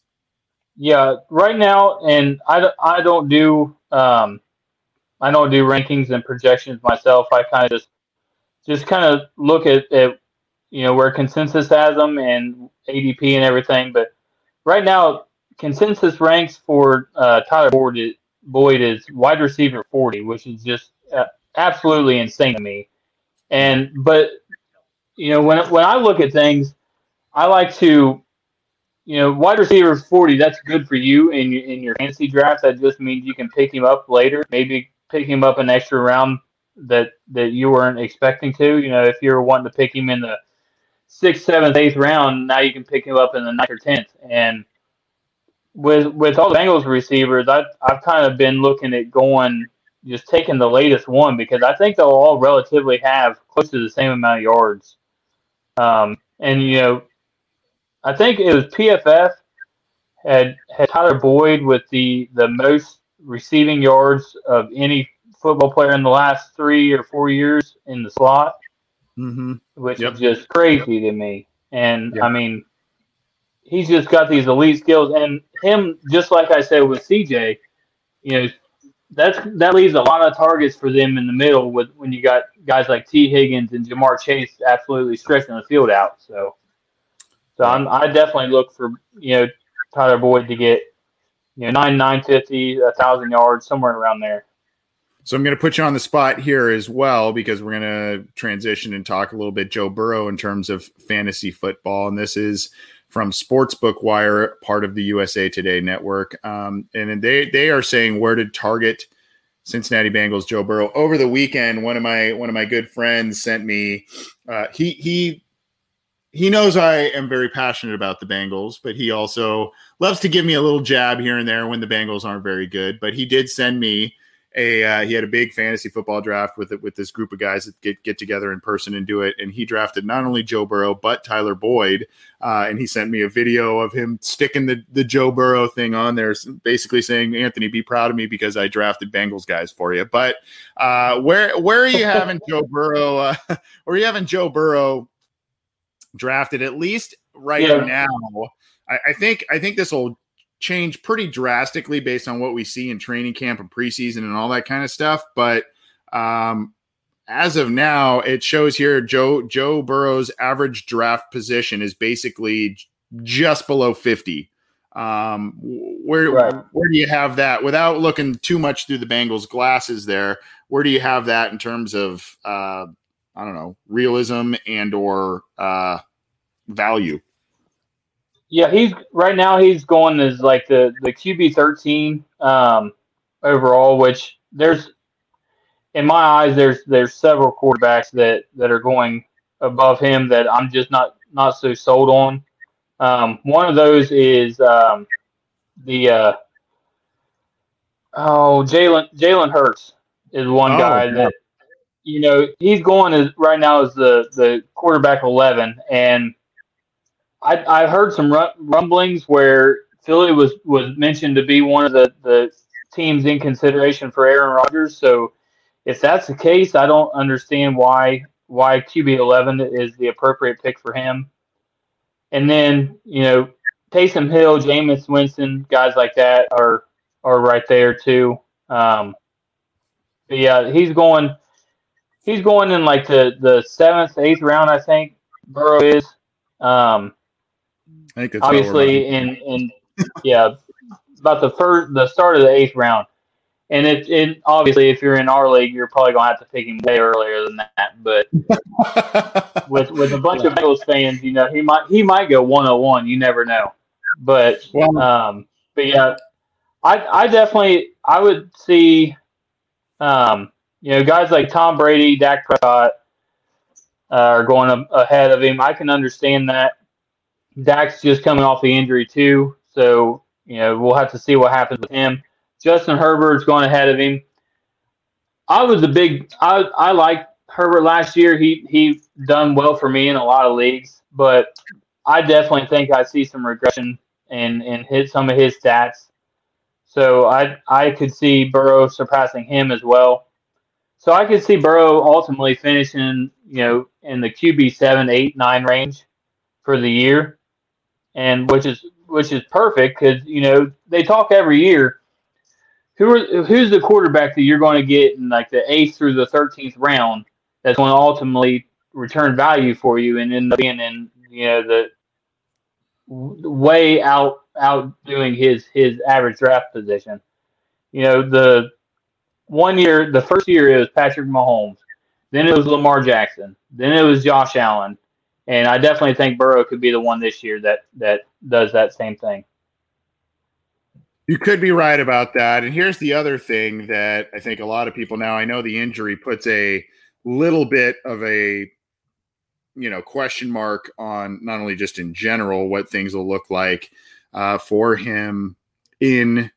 Yeah, right now, and I, I don't do um, I don't do rankings and projections myself. I kind of just just kind of look at, at you know where consensus has them and ADP and everything. But right now, consensus ranks for uh, Tyler Boyd is, Boyd is wide receiver 40, which is just uh, absolutely insane to me. And but you know when when I look at things, I like to you know wide receiver 40. That's good for you in in your fantasy draft. That just means you can pick him up later. Maybe pick him up an extra round that that you weren't expecting to. You know if you're wanting to pick him in the sixth, seventh, eighth round, now you can pick him up in the ninth or tenth. And with with all the Bengals receivers, I've I've kind of been looking at going just taking the latest one because I think they'll all relatively have close to the same amount of yards. Um, and you know, I think it was PFF had had Tyler Boyd with the the most receiving yards of any football player in the last three or four years in the slot mm-hmm. which yep. is just crazy to me. And yep. I mean, he's just got these elite skills, and him, just like I said with CJ, you know, that's that leaves a lot of targets for them in the middle with when you got guys like Tee Higgins and Ja'Marr Chase absolutely stretching the field out. So, so I'm, I definitely look for you know Tyler Boyd to get you know nine nine fifty a thousand yards somewhere around there. So I'm going to put you on the spot here as well because we're going to transition and talk a little bit Joe Burrow in terms of fantasy football, and this is from Sportsbook Wire, part of the USA Today network, um, and they they are saying where to target Cincinnati Bengals Joe Burrow over the weekend. One of my one of my good friends sent me. Uh, he he he knows I am very passionate about the Bengals, but he also loves to give me a little jab here and there when the Bengals aren't very good. But he did send me a uh, he had a big fantasy football draft with it with this group of guys that get get together in person and do it. And he drafted not only Joe Burrow but Tyler Boyd. Uh, and he sent me a video of him sticking the the Joe Burrow thing on there, basically saying, "Anthony, be proud of me because I drafted Bengals guys for you." But uh, where where are you having Joe Burrow? Uh, where are you having Joe Burrow drafted at least right yeah. now? I, I think I think this will change pretty drastically based on what we see in training camp and preseason and all that kind of stuff. But um, as of now, it shows here Joe Joe Burrow's average draft position is basically just below fifty. Um, where right. where do you have that without looking too much through the Bengals' glasses? There, where do you have that in terms of uh, I don't know realism and or uh, value? Yeah, he's right now he's going as like the the QB thirteen um, overall, which there's in my eyes there's there's several quarterbacks that that are going above him that I'm just not not so sold on. Um, one of those is um, the uh, oh Jalen Jalen Hurts is one oh, guy yeah. that you know he's going as right now as the the quarterback eleven and I I heard some rumblings where Philly was was mentioned to be one of the the teams in consideration for Aaron Rodgers. So if that's the case, I don't understand why why QB eleven is the appropriate pick for him. And then you know Taysom Hill, Jameis Winston, guys like that are are right there too. Um, yeah, he's going he's going in like the the seventh, eighth round, I think. Burrow is. Um, I think obviously in in yeah about the first the start of the eighth round. And it, it obviously, if you're in our league, you're probably gonna have to pick him way earlier than that. But with with a bunch of Bengals fans, you know, he might he might go 101. You never know. But Well- um, but yeah, I I definitely I would see, um, you know, guys like Tom Brady, Dak Prescott uh, are going a- ahead of him. I can understand that. Dak's just coming off the injury too, so you know we'll have to see what happens with him. Justin Herbert's going ahead of him. I was a big I I liked Herbert last year. He he done well for me in a lot of leagues, but I definitely think I see some regression in in his some of his stats. So I I could see Burrow surpassing him as well. So I could see Burrow ultimately finishing, you know, in the QB seven, eight, nine range for the year, and which is which is perfect because you know they talk every year. Who are who's the quarterback that you're going to get in like the eighth through the thirteenth round that's going to ultimately return value for you and end up being in you know the way out outdoing his his average draft position. You know the one year, the first year it was Patrick Mahomes, then it was Lamar Jackson, then it was Josh Allen, and I definitely think Burrow could be the one this year that that does that same thing. You could be right about that. And here's the other thing that I think a lot of people now, I know the injury puts a little bit of a you know question mark on not only just in general what things will look like uh, for him in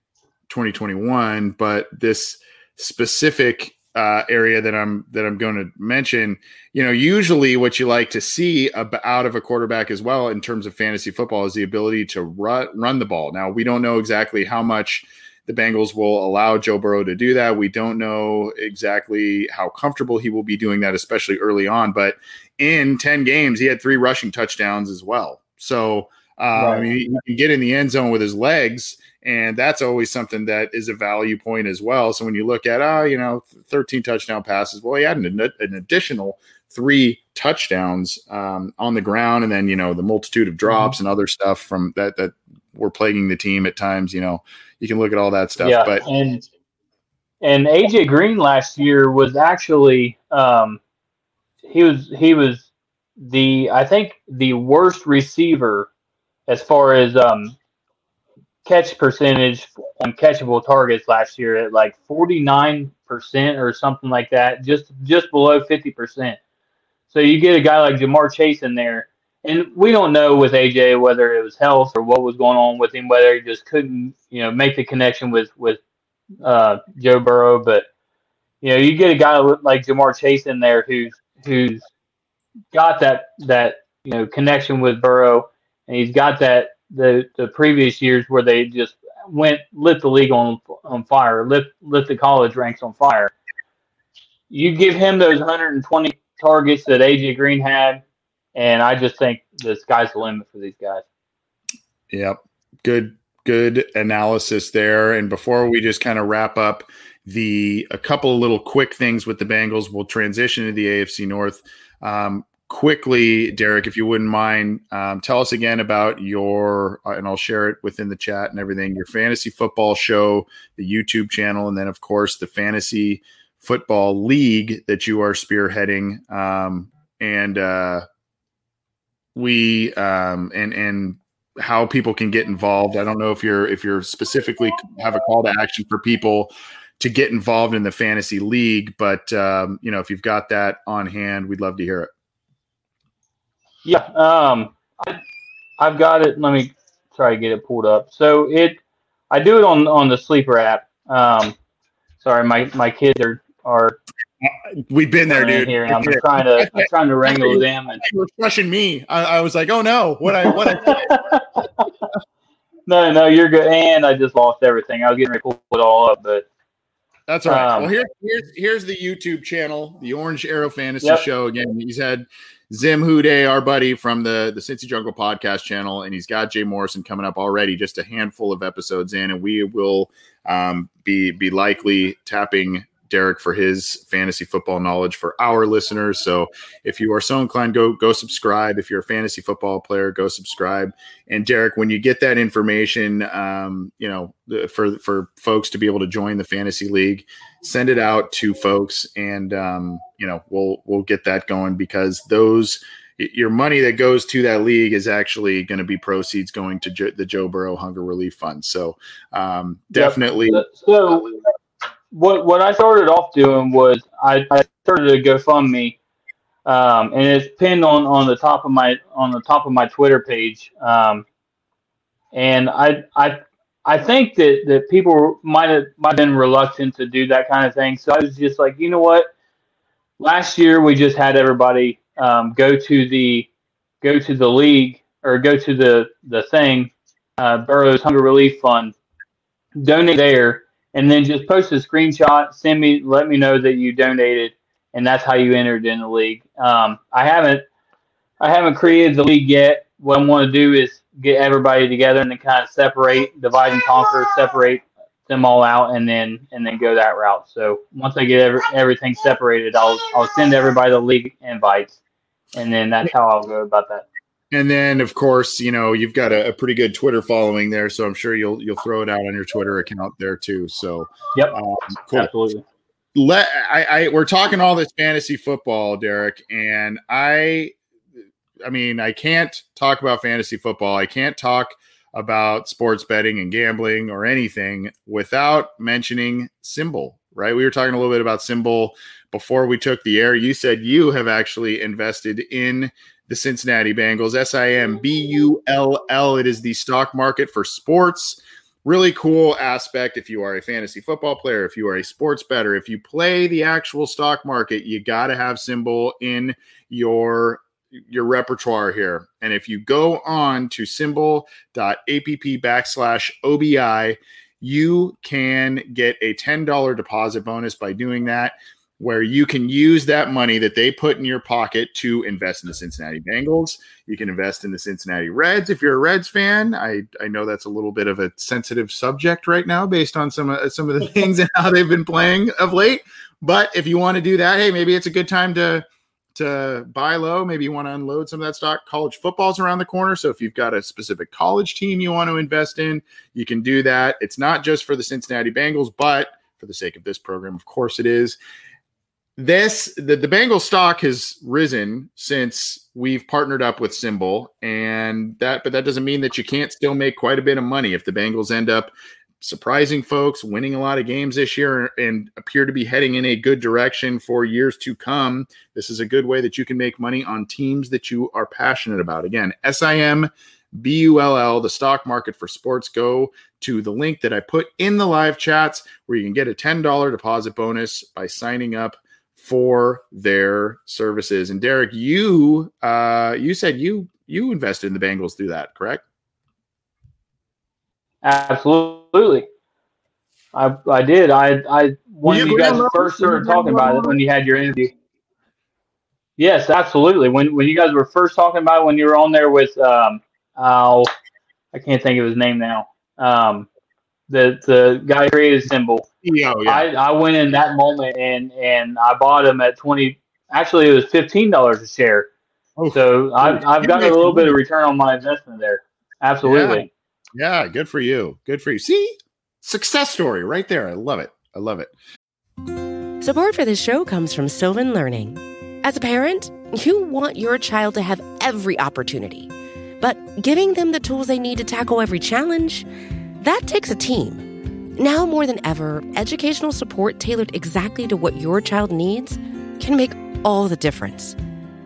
2021, but this specific uh, area that I'm that I'm going to mention. You know, usually what you like to see ab- out of a quarterback as well in terms of fantasy football is the ability to run run the ball. Now we don't know exactly how much the Bengals will allow Joe Burrow to do that. We don't know exactly how comfortable he will be doing that, especially early on. But in 10 games, he had three rushing touchdowns as well. So, uh, I mean, he can get in the end zone with his legs, and that's always something that is a value point as well. So when you look at, oh, you know, 13 touchdown passes, well, he had an, an additional three touchdowns um, on the ground, and then you know the multitude of drops and other stuff from that that were plaguing the team at times. You know, you can look at all that stuff, yeah, but and and AJ Green last year was actually um, he was he was the I think the worst receiver as far as um, catch percentage on catchable targets last year at like forty nine percent or something like that, just just below fifty percent. So you get a guy like Ja'Marr Chase in there, and we don't know with AJ whether it was health or what was going on with him, whether he just couldn't, you know, make the connection with with uh, Joe Burrow. But you know, you get a guy like Ja'Marr Chase in there who's who's got that that you know connection with Burrow, and he's got that the the previous years where they just went lit the league on on fire, lit lit the college ranks on fire. You give him those 120 targets that AJ Green had, and I just think the sky's the limit for these guys. Yep. Good good analysis there. And before we just kind of wrap up the a couple of little quick things with the Bengals, we'll transition to the AFC North. Um, quickly, Derek, if you wouldn't mind, um, tell us again about your, uh, and I'll share it within the chat and everything, your fantasy football show, the YouTube channel, and then, of course, the fantasy football league that you are spearheading. Um, and uh, we, um, and, and, how people can get involved. I don't know if you're if you're specifically have a call to action for people to get involved in the fantasy league, but um, you know if you've got that on hand, we'd love to hear it. Yeah, um, I, I've got it. Let me try to get it pulled up. So it, I do it on on the Sleeper app. Um, sorry, my my kids are are We've been there, dude. here, I'm trying to I'm trying to wrangle them. And You were crushing me. I, I was like, oh no, what I what I no, no, you're good. And I just lost everything. I was getting ready to pull it all up, but That's all right. Um, well, here, here's here's the YouTube channel, the Orange Arrow Fantasy Yep. Show. Again, he's had Zim Hude, our buddy from the the Cincy Jungle podcast channel, and he's got Jay Morrison coming up already. Just a handful of episodes in, and we will um, be be likely tapping Derek for his fantasy football knowledge for our listeners. So if you are so inclined, go go subscribe. If you're a fantasy football player, go subscribe. And Derek, when you get that information, um, you know, for for folks to be able to join the fantasy league, send it out to folks, and um, you know, we'll we'll get that going because those your money that goes to that league is actually going to be proceeds going to jo- the Joe Burrow Hunger Relief Fund. So um, definitely. Yep. So what what I started off doing was I, I started a GoFundMe, um, and it's pinned on, on the top of my on the top of my Twitter page. Um, and I I I think that, that people might have might have been reluctant to do that kind of thing. So I was just like, you know what? Last year we just had everybody um, go to the go to the league or go to the the thing, uh, Burrow's Hunger Relief Fund, donate there, and then just post a screenshot, send me, let me know that you donated, and that's how you entered in the league. Um, I haven't I haven't created the league yet. What I want to do is get everybody together and then kind of separate, divide and conquer, separate them all out, and then and then go that route. So once I get every, everything separated, I'll I'll send everybody the league invites, and then that's how I'll go about that. And then, of course, you know you've got a, a, pretty good Twitter following there, so I'm sure you'll you'll throw it out on your Twitter account there too. So, yep, um, cool. absolutely. Let I, I we're talking all this fantasy football, Derek, and I, I mean, I can't talk about fantasy football. I can't talk about sports betting and gambling or anything without mentioning SimBull, Right? We were talking a little bit about SimBull before we took the air. You said you have actually invested in the Cincinnati Bengals. S I M B U L L. It is the stock market for sports. Really cool aspect if you are a fantasy football player, if you are a sports better, if you play the actual stock market, you got to have SimBull in your your repertoire here. And if you go on to simbull.app backslash OBI, you can get a $10 deposit bonus by doing that where you can use that money that they put in your pocket to invest in the Cincinnati Bengals. You can invest in the Cincinnati Reds if you're a Reds fan. I, I know that's a little bit of a sensitive subject right now based on some of some of the things and how they've been playing of late. But if you want to do that, hey, maybe it's a good time to to buy low. Maybe you want to unload some of that stock. College football's around the corner. So if you've got a specific college team you want to invest in, you can do that. It's not just for the Cincinnati Bengals, but for the sake of this program, of course it is this the, the Bengal stock has risen since we've partnered up with SimBull. and that but that doesn't mean that you can't still make quite a bit of money if the Bengals end up surprising folks, winning a lot of games this year, and appear to be heading in a good direction for years to come. This is a good way that you can make money on teams that you are passionate about. Again, SIM. BULL, the stock market for sports. Go to the link that I put in the live chats where you can get a $10 deposit bonus by signing up for their services. And Derek, you uh, you said you you invested in the Bengals through that, correct? Absolutely. I I did. I I when you, you guys first started talking about it when you had your interview. Yes, absolutely. When when you guys were first talking about it, when you were on there with um oh I can't think of his name now. Um the the guy created SimBull. Yeah, yeah. I, I went in that moment and and I bought him at twenty. Actually, it was fifteen dollars a share. Oh, so I've I've gotten a little bit of return on my investment there. Absolutely. Yeah. good for you. Good for you. See, success story right there. I love it. I love it. Support for this show comes from Sylvan Learning. As a parent, you want your child to have every opportunity, but giving them the tools they need to tackle every challenge that takes a team. Now more than ever, educational support tailored exactly to what your child needs can make all the difference.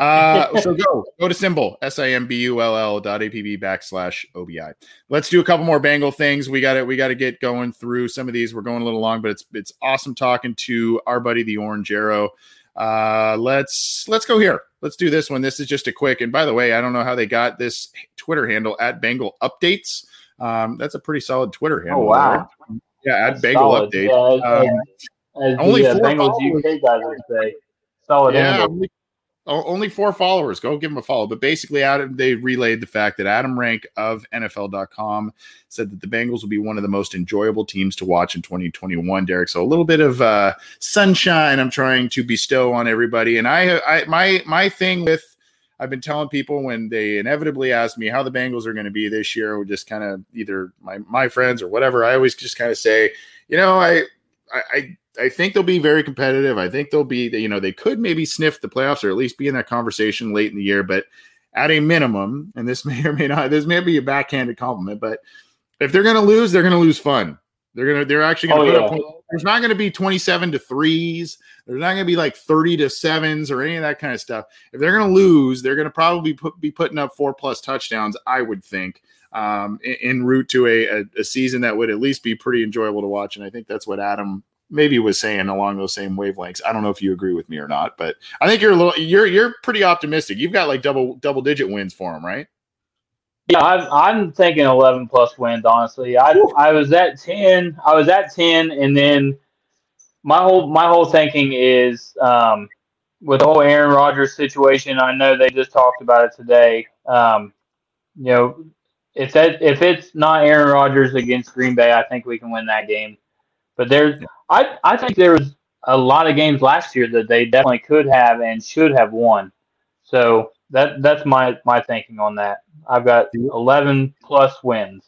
Uh, so go go to SimBull s i m b u l l dot apb backslash obi. Let's do a couple more Bengal things. We got it. we got to get going through some of these. We're going a little long, but it's it's awesome talking to our buddy the Orange Arrow. Uh, let's let's go here. Let's do this one. This is just a quick. And by the way, I don't know how they got this Twitter handle at Bengal Updates. Um, that's a pretty solid Twitter handle. Oh wow! Yeah, at Bengal Solid. Update. Yeah, Um, as only the uh, four Bengals. UK guys would say, solid yeah, handle. Only, four followers. Go give them a follow. But basically, Adam they relayed the fact that Adam Rank of NFL.com said that the Bengals will be one of the most enjoyable teams to watch in 2021. Derek, so a little bit of uh, sunshine I'm trying to bestow on everybody. And I, I my my thing with I've been telling people when they inevitably ask me how the Bengals are going to be this year, or just kind of either my my friends or whatever, I always just kind of say, you know, I I. I I think they'll be very competitive. I think they'll be, you know, they could maybe sniff the playoffs or at least be in that conversation late in the year. But at a minimum, and this may or may not, this may be a backhanded compliment, but if they're going to lose, they're going to lose fun. They're going to, they're actually going Oh, to put yeah. up. points. There's not going to be 27 to threes. There's not going to be like 30 to sevens or any of that kind of stuff. If they're going to lose, they're going to probably put, be putting up four plus touchdowns, I would think, um, in, en route to a, a, season that would at least be pretty enjoyable to watch. And I think that's what Adam maybe was saying along those same wavelengths. I don't know if you agree with me or not, but I think you're a little you're you're pretty optimistic. You've got like double double digit wins for them, right? Yeah, I'm, I'm thinking 11 plus wins. Honestly, I I was at 10. I was at 10, and then my whole my whole thinking is um, with the whole Aaron Rodgers situation. I know they just talked about it today. Um, you know, if that if it's not Aaron Rodgers against Green Bay, I think we can win that game. But there's, I I think there was a lot of games last year that they definitely could have and should have won. So that that's my my thinking on that. I've got 11 plus wins.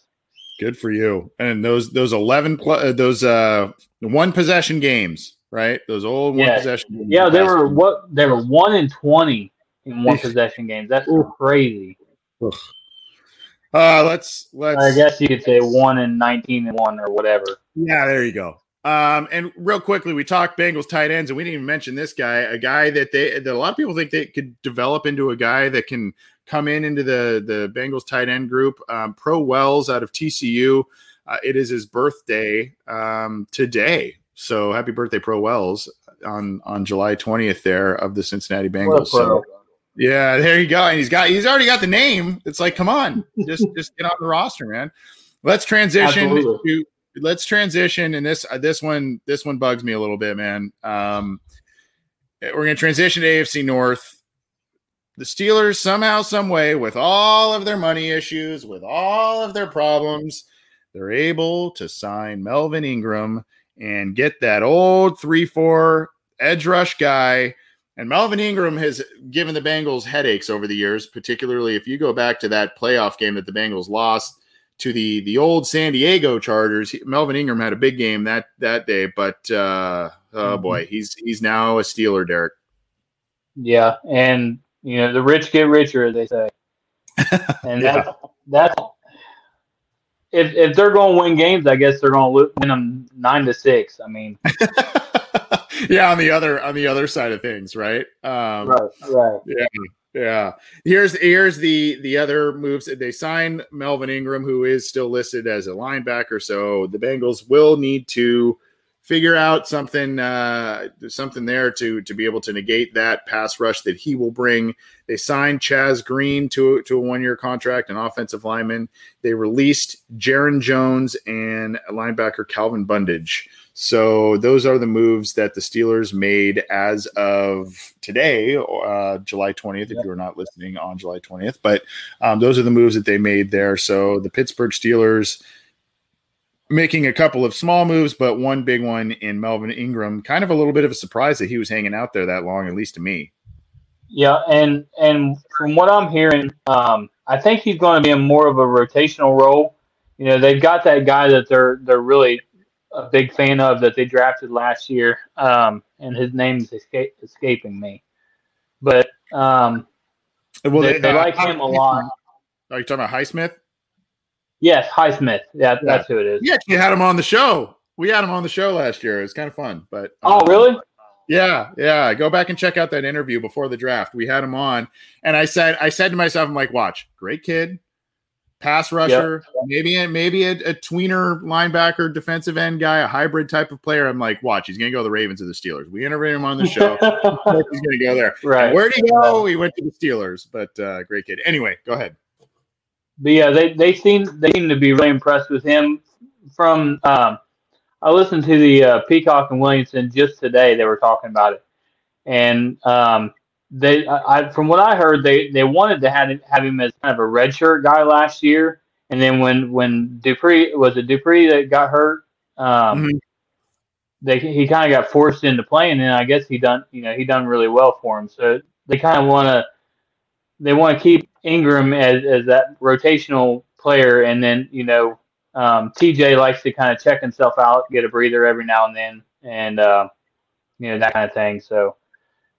Good for you. And those those 11 pl- uh, those uh one possession games, right? Those old one Yeah. possession games. Yeah, they were what they were one in 20 in one possession games. That's crazy. Uh let's let's I guess you could say one in 19 and one or whatever. Yeah, there you go. Um, and real quickly, we talked Bengals tight ends, and we didn't even mention this guy, a guy that they that a lot of people think they could develop into a guy that can come in into the the Bengals tight end group. Um, Pro Wells out of TCU. Uh, it is his birthday um, today, so happy birthday, Pro Wells, on on July twentieth there of the Cincinnati Bengals. So. Yeah, there you go. And he's got he's already got the name. It's like, come on, just just get on the roster, man. Let's transition Absolutely. to let's transition and this uh, this one this one bugs me a little bit, man. Um we're gonna transition to AFC North. The Steelers somehow, some way, with all of their money issues, with all of their problems, they're able to sign Melvin Ingram and get that old three-four edge rush guy. And Melvin Ingram has given the Bengals headaches over the years, particularly if you go back to that playoff game that the Bengals lost to the the old San Diego Chargers. Melvin Ingram had a big game that that day, but uh, oh Mhm. boy, he's he's now a Steeler, Derek. Yeah, and you know the rich get richer, they say, and Yeah. that's that's if if they're going to win games, I guess they're going to win them nine to six. I mean, yeah, on the other on the other side of things, right? Um, right, right. Yeah. yeah. Here's here's the the other moves. They sign Melvin Ingram, who is still listed as a linebacker. So the Bengals will need to figure out something uh something there to to be able to negate that pass rush that he will bring. They signed Chaz Green to to a one year contract, an offensive lineman. They released Jarron Jones and linebacker Calvin Bundage. So those are the moves that the Steelers made as of today, uh, July 20th, if you're not listening on July 20th. But um, those are the moves that they made there. So the Pittsburgh Steelers making a couple of small moves, but one big one in Melvin Ingram. Kind of a little bit of a surprise that he was hanging out there that long, at least to me. Yeah, and and from what I'm hearing, um, I think he's going to be in more of a rotational role. You know, they've got that guy that they're they're really a big fan of that they drafted last year, um, and his name's escape, escaping me. But um, Well, they, they like him a lot. Are you talking about Highsmith? Yes, Highsmith. Yeah, yeah, that's who it is. Yeah, you had him on the show. We had him on the show last year. It was kind of fun. But um, oh, really? Yeah, yeah. Go back and check out that interview before the draft. We had him on, and I said, I said to myself, I'm like, watch, great kid, pass rusher, yep. maybe a, maybe a, a, tweener linebacker, defensive end guy, a hybrid type of player. I'm like, watch, he's gonna go to the Ravens or the Steelers. We interviewed him on the show. he's gonna go there. Right? Where'd he go? He went to the Steelers. But uh, great kid. Anyway, go ahead. But yeah, they they seem they seem to be really impressed with him. From um, I listened to the uh, Peacock and Williamson just today. They were talking about it, and um, they I, from what I heard, they they wanted to have have him as kind of a redshirt guy last year, and then when when Dupree was it Dupree that got hurt, um, mm-hmm. they he kind of got forced into playing, and I guess he done you know he done really well for him. So they kind of want to they want to keep Ingram as, as that rotational player, and then you know um, TJ likes to kind of check himself out, get a breather every now and then, and uh, you know that kind of thing. So,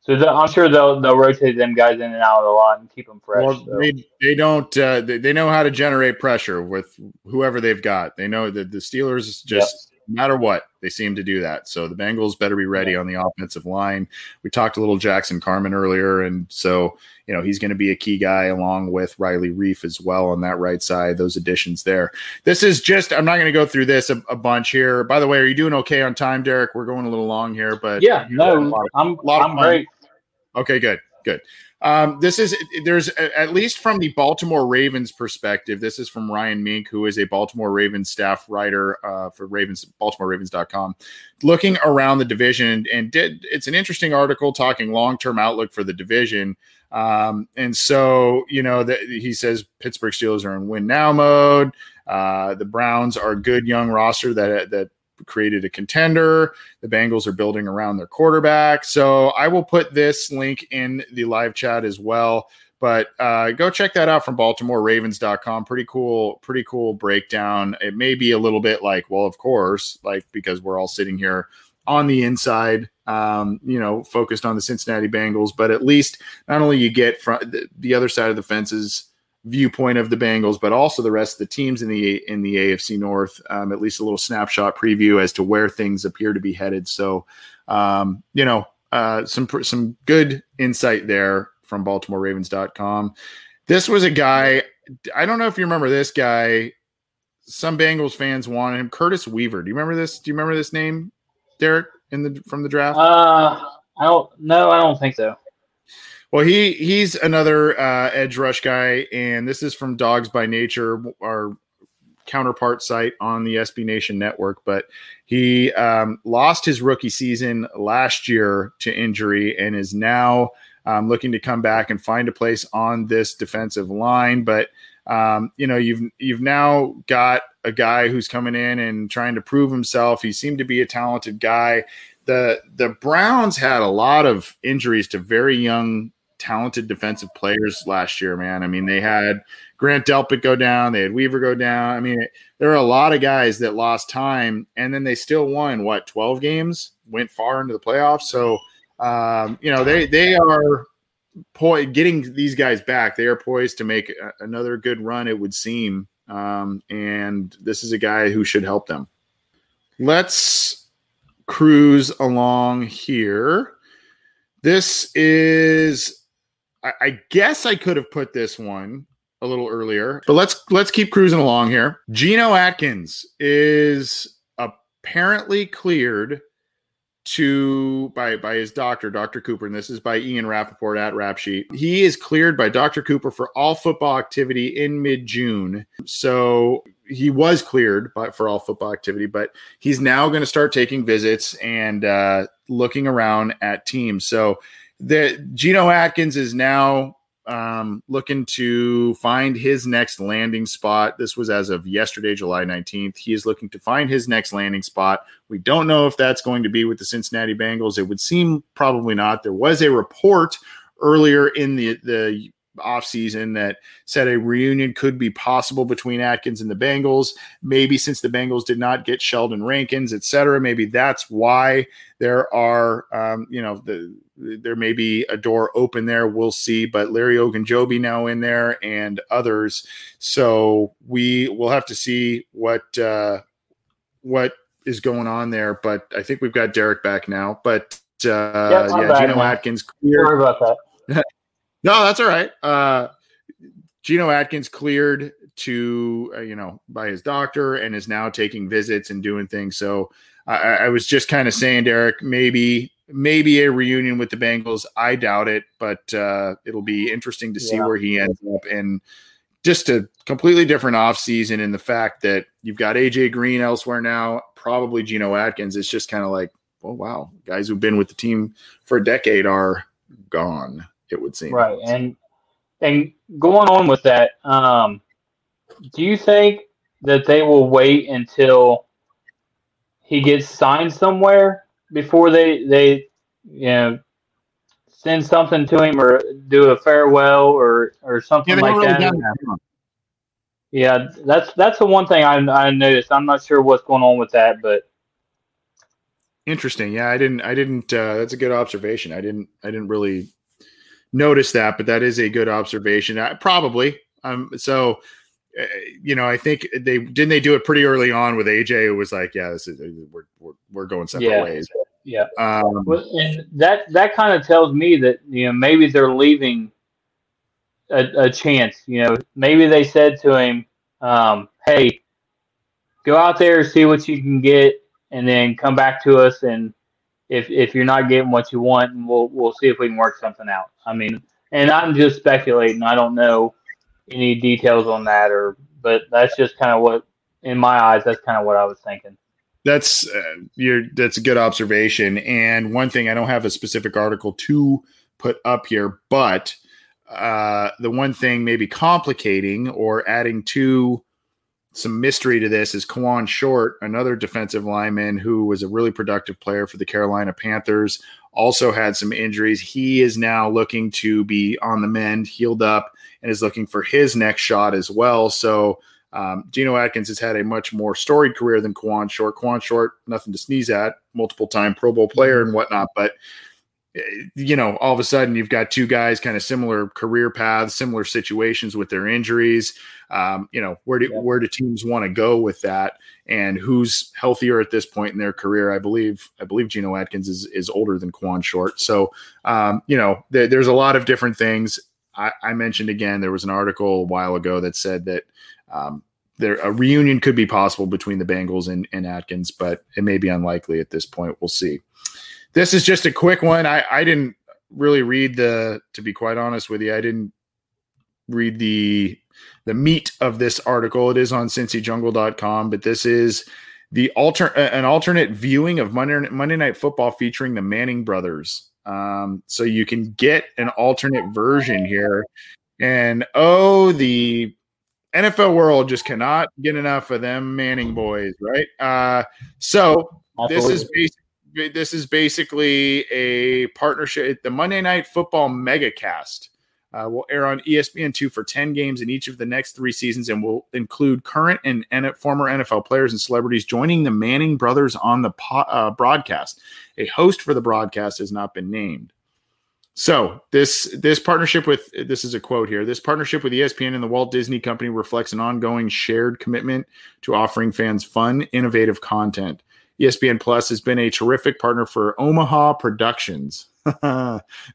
so the, I'm sure they'll they'll rotate them guys in and out a lot and keep them fresh. Well, so. they they don't uh, they, they know how to generate pressure with whoever they've got. They know that the Steelers just no matter what, they seem to do that. So the Bengals better be ready on the offensive line. We talked a little Jackson Carman earlier, and so you know he's going to be a key guy along with Riley Reiff as well on that right side. Those additions there. This is just I'm not going to go through this a, a, bunch here. By the way, are you doing okay on time, Derek? We're going a little long here, but yeah, no, I'm I'm great. Okay, good, good. Um, this is there's at least from the Baltimore Ravens perspective. This is from Ryan Mink, who is a Baltimore Ravens staff writer uh, for Ravens BaltimoreRavens.com, looking around the division and did it's an interesting article talking long term outlook for the division. Um, and so you know that he says Pittsburgh Steelers are in win now mode. Uh, the Browns are a good young roster that that created a contender. The Bengals are building around their quarterback. So I will put this link in the live chat as well. But uh, go check that out from BaltimoreRavens.com. Pretty cool, pretty cool breakdown. It may be a little bit like, well, of course, like because we're all sitting here on the inside, um, you know, focused on the Cincinnati Bengals. But at least not only you get from the, the other side of the fences viewpoint of the Bengals, but also the rest of the teams in the in the AFC North. Um, at least a little snapshot preview as to where things appear to be headed. So, um, you know, uh, some some good insight there from BaltimoreRavens.com. This was a guy. I don't know if you remember this guy. Some Bengals fans wanted him. Curtis Weaver. Do you remember this? Do you remember this name, Derek, in the from the draft? Uh, I don't. No, I don't think so. Well, he he's another uh, edge rush guy, and this is from Dawgs by Nature, our counterpart site on the SB Nation network. But he um, lost his rookie season last year to injury, and is now um, looking to come back and find a place on this defensive line. But um, you know, you've you've now got a guy who's coming in and trying to prove himself. He seemed to be a talented guy. The the Browns had a lot of injuries to very young talented defensive players last year, man. I mean, they had Grant Delpit go down, they had Weaver go down. I mean, there are a lot of guys that lost time, and then they still won what twelve games, went far into the playoffs. So, um, you know, they they are po- getting these guys back. They are poised to make a- another good run, it would seem. Um, and this is a guy who should help them. Let's cruise along here. This is I, I guess I could have put this one a little earlier, but let's let's keep cruising along here. Geno Atkins is apparently cleared to by by his doctor, Dr. Cooper, and this is by Ian Rapoport at Rap Sheet. He is cleared by Dr. Cooper for all football activity in mid-June. So he was cleared by, for all football activity, but he's now going to start taking visits and uh, looking around at teams. So the Geno Atkins is now um, looking to find his next landing spot. This was as of yesterday, July 19th. He is looking to find his next landing spot. We don't know if that's going to be with the Cincinnati Bengals. It would seem probably not. There was a report earlier in the, the offseason that said a reunion could be possible between Atkins and the Bengals. Maybe since the Bengals did not get Sheldon Rankins, et cetera, maybe that's why there are, um, you know, the, there may be a door open there. We'll see. But Larry Ogunjobi now in there and others. So we will have to see what uh, what is going on there. But I think we've got Derek back now. But uh, yeah, Geno Atkins. Cleared. Sorry about that. no, that's all right. Uh, Geno Atkins cleared to uh, you know by his doctor and is now taking visits and doing things. So I, I was just kind of saying, Derek, maybe maybe a reunion with the Bengals. I doubt it, but uh, it'll be interesting to see yeah. where he ends up. And just a completely different offseason in the fact that you've got AJ Green elsewhere now, probably Geno Atkins. It's just kind of like, oh wow, guys who've been with the team for a decade are gone. It would seem right. And and going on with that, um, do you think that they will wait until he gets signed somewhere before they they you know send something to him or do a farewell or or something yeah, like really that. that. Yeah, that's that's the one thing I I noticed. I'm not sure what's going on with that, but interesting. Yeah, I didn't I didn't. Uh, that's a good observation. I didn't I didn't really notice that, but that is a good observation. I, probably. Um. So uh, you know, I think they didn't they do it pretty early on with AJ. It was like, yeah, this is we're we're, we're going separate yeah. ways. Yeah, um, and that that kind of tells me that you know maybe they're leaving a, a chance. You know, maybe they said to him, um, "Hey, go out there, see what you can get, and then come back to us. And if if you're not getting what you want, we'll we'll see if we can work something out." I mean, and I'm just speculating. I don't know any details on that, or but that's just kind of what, in my eyes, that's kind of what I was thinking. That's uh, you're that's a good observation. And one thing I don't have a specific article to put up here, but uh, the one thing maybe complicating or adding to some mystery to this is Kawann Short, another defensive lineman who was a really productive player for the Carolina Panthers, also had some injuries. He is now looking to be on the mend, healed up, and is looking for his next shot as well. So um, Geno Atkins has had a much more storied career than Kawann Short. Kawann Short, nothing to sneeze at, multiple time Pro Bowl player and whatnot, but eh, you know, all of a sudden you've got two guys kind of similar career paths, similar situations with their injuries. Um, you know, where do yeah. where do teams want to go with that, and who's healthier at this point in their career? I believe I believe Geno Atkins is is older than Kawann Short, so um, you know, th- there's a lot of different things. I, I, mentioned again there was an article a while ago that said that um, there a reunion could be possible between the Bengals and, and Atkins, but it may be unlikely at this point. We'll see. This is just a quick one. I, I didn't really read the to be quite honest with you, I didn't read the the meat of this article. It is on cincyjungle.com, but this is the alter an alternate viewing of Monday, Monday Night Football featuring the Manning brothers. Um, so you can get an alternate version here. And oh, the NFL world just cannot get enough of them Manning boys, right? Uh, so this is basically, this is basically a partnership. The Monday Night Football MegaCast uh, will air on ESPN2 for 10 games in each of the next three seasons and will include current and, and former NFL players and celebrities joining the Manning brothers on the po- uh, broadcast. A host for the broadcast has not been named. So this this partnership with this is a quote here. This partnership with ESPN and the Walt Disney Company reflects an ongoing shared commitment to offering fans fun, innovative content. ESPN Plus has been a terrific partner for Omaha Productions,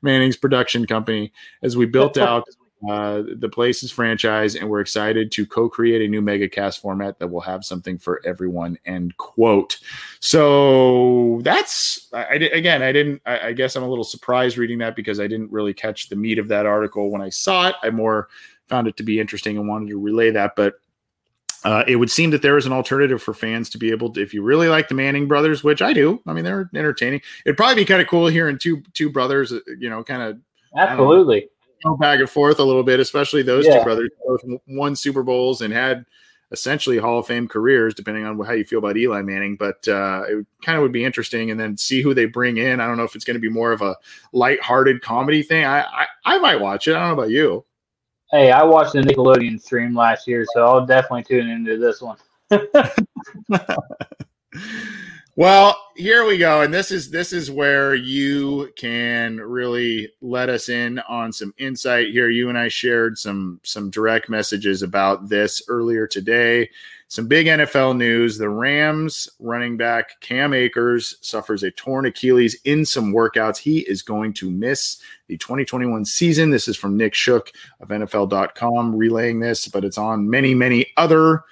Manning's production company, as we built out uh, the Places franchise, and we're excited to co-create a new MegaCast format that will have something for everyone. End quote. So that's I, I again, I didn't. I, I, guess I'm a little surprised reading that because I didn't really catch the meat of that article when I saw it. I more found it to be interesting and wanted to relay that, but. Uh, it would seem that there is an alternative for fans to be able to, if you really like the Manning brothers, which I do. I mean, they're entertaining. It'd probably be kind of cool hearing two two brothers, uh, you know, kind of absolutely back and forth a little bit, especially those yeah. two brothers both won Super Bowls and had essentially Hall of Fame careers, depending on how you feel about Eli Manning. But uh, it kind of would be interesting, and then see who they bring in. I don't know if it's going to be more of a light-hearted comedy thing. I, I, I might watch it. I don't know about you. hey, I watched the Nickelodeon stream last year, so I'll definitely tune into this one. well, here we go, and this is this is where you can really let us in on some insight here. You and I shared some some direct messages about this earlier today. Some big NFL news. The Rams running back Cam Akers suffers a torn Achilles in some workouts. He is going to miss the 2021 season. This is from Nick Shook of NFL.com relaying this, but it's on many, many other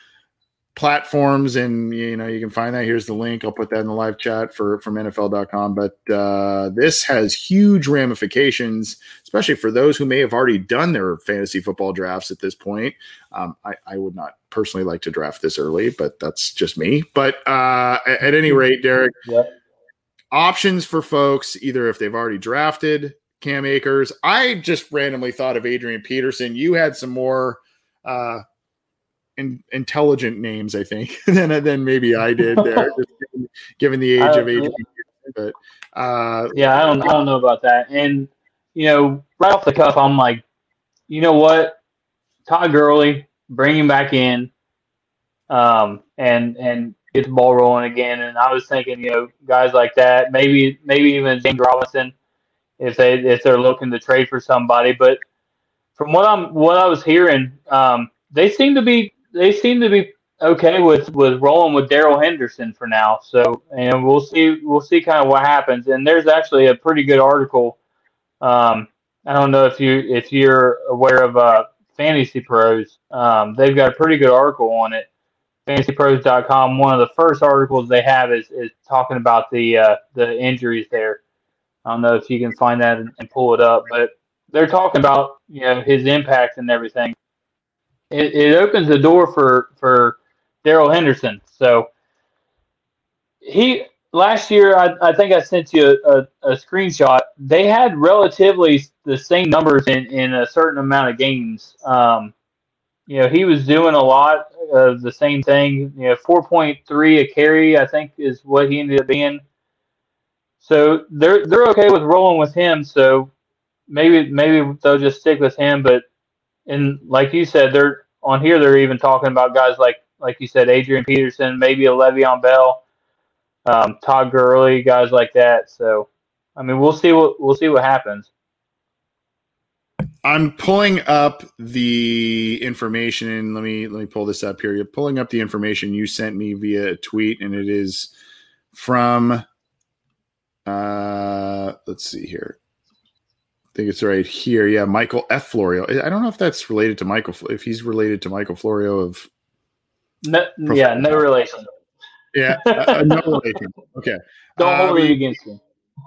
platforms and you know you can find that. Here's the link. I'll put that in the live chat for from nfl.com but uh, this has huge ramifications especially for those who may have already done their fantasy football drafts at this point. Um, I, I, would not personally like to draft this early but that's just me. But uh, at, at, any rate derek options for folks either if they've already drafted cam akers. I just randomly thought of adrian peterson. You had some more uh, in, intelligent names, I think, than than maybe I did there, given, given, the age of age. But uh, yeah, I don't I don't know about that. And you know, right off the cuff, I'm like, you know what, Todd Gurley, bring him back in, um, and and get the ball rolling again. And I was thinking, you know, guys like that, maybe maybe even James Robinson, if they if they're looking to trade for somebody. But from what I'm what I was hearing, um, they seem to be they seem to be okay with with rolling with Darrell Henderson for now. So and we'll see we'll see kind of what happens. And there's actually a pretty good article. Um, I don't know if you if you're aware of uh, Fantasy Pros. Um, they've got a pretty good article on it. FantasyPros.com. One of the first articles they have is, is talking about the uh, the injuries there. I don't know if you can find that and, and pull it up, but they're talking about you know his impact and everything it, it opens the door for for Darrell Henderson. So he last year, I, I think I sent you a, a, a, screenshot. They had relatively the same numbers in, in a certain amount of games. Um, you know, he was doing a lot of the same thing. You know, four point three a carry, I think, is what he ended up being. So they're they're okay with rolling with him. So maybe maybe they'll just stick with him. But and like you said, they're on here. They're even talking about guys like like you said, Adrian Peterson, maybe a Le'Veon Bell, um, Todd Gurley, guys like that. So, I mean, we'll see what we'll see what happens. I'm pulling up the information. Let me let me pull this up here. You're pulling up the information you sent me via a tweet, and it is from. Uh, let's see here think it's right here. Yeah, Michael F. Florio. I don't know if that's related to Michael. If he's related to Michael Florio of. No, yeah, no relation. Yeah, uh, uh no relation. Okay. Don't um, hold it against me.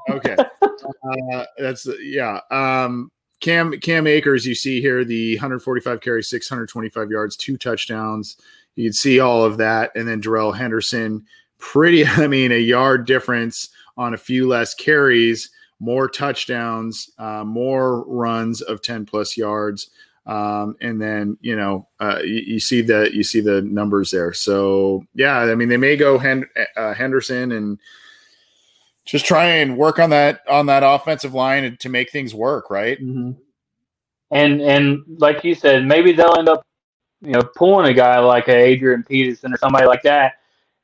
Okay. uh, that's yeah. Um, Cam Cam Akers, you see here the 145 carries, 625 yards, two touchdowns. You can see all of that, and then Darrell Henderson, pretty. I mean, a yard difference on a few less carries more touchdowns, uh, more runs of 10 plus yards. Um, and then, you know, uh, you, you, see the, you see the numbers there. So yeah, I mean, they may go uh, Henderson and just try and work on that, on that offensive line to make things work. Right. Mm-hmm. And, and like you said, maybe they'll end up, you know, pulling a guy like a Adrian Peterson or somebody like that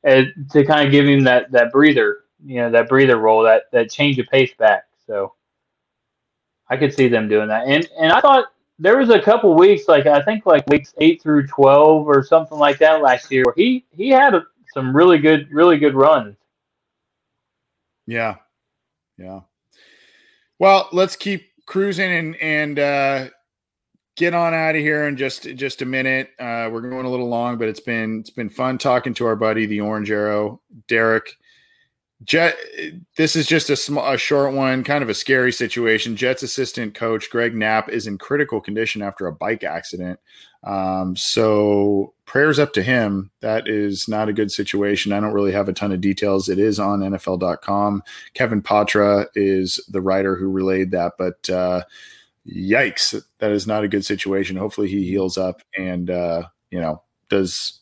uh, to kind of give him that, that breather you know that breather role, that that change of pace back. So I could see them doing that. And and I thought there was a couple weeks, like I think like weeks eight through twelve or something like that last year, where he he had a, some really good really good runs. Yeah, yeah. Well, let's keep cruising and and uh, get on out of here in just just a minute. Uh, we're going a little long, but it's been it's been fun talking to our buddy the Orange Arrow, Derek. Jet, this is just a, small, a short one, kind of a scary situation. Jets assistant coach Greg Knapp is in critical condition after a bike accident. Um, so prayers up to him. That is not a good situation. I don't really have a ton of details. It is on NFL.com. Kevin Patra is the writer who relayed that, but uh, yikes, that is not a good situation. Hopefully he heals up and uh, you know does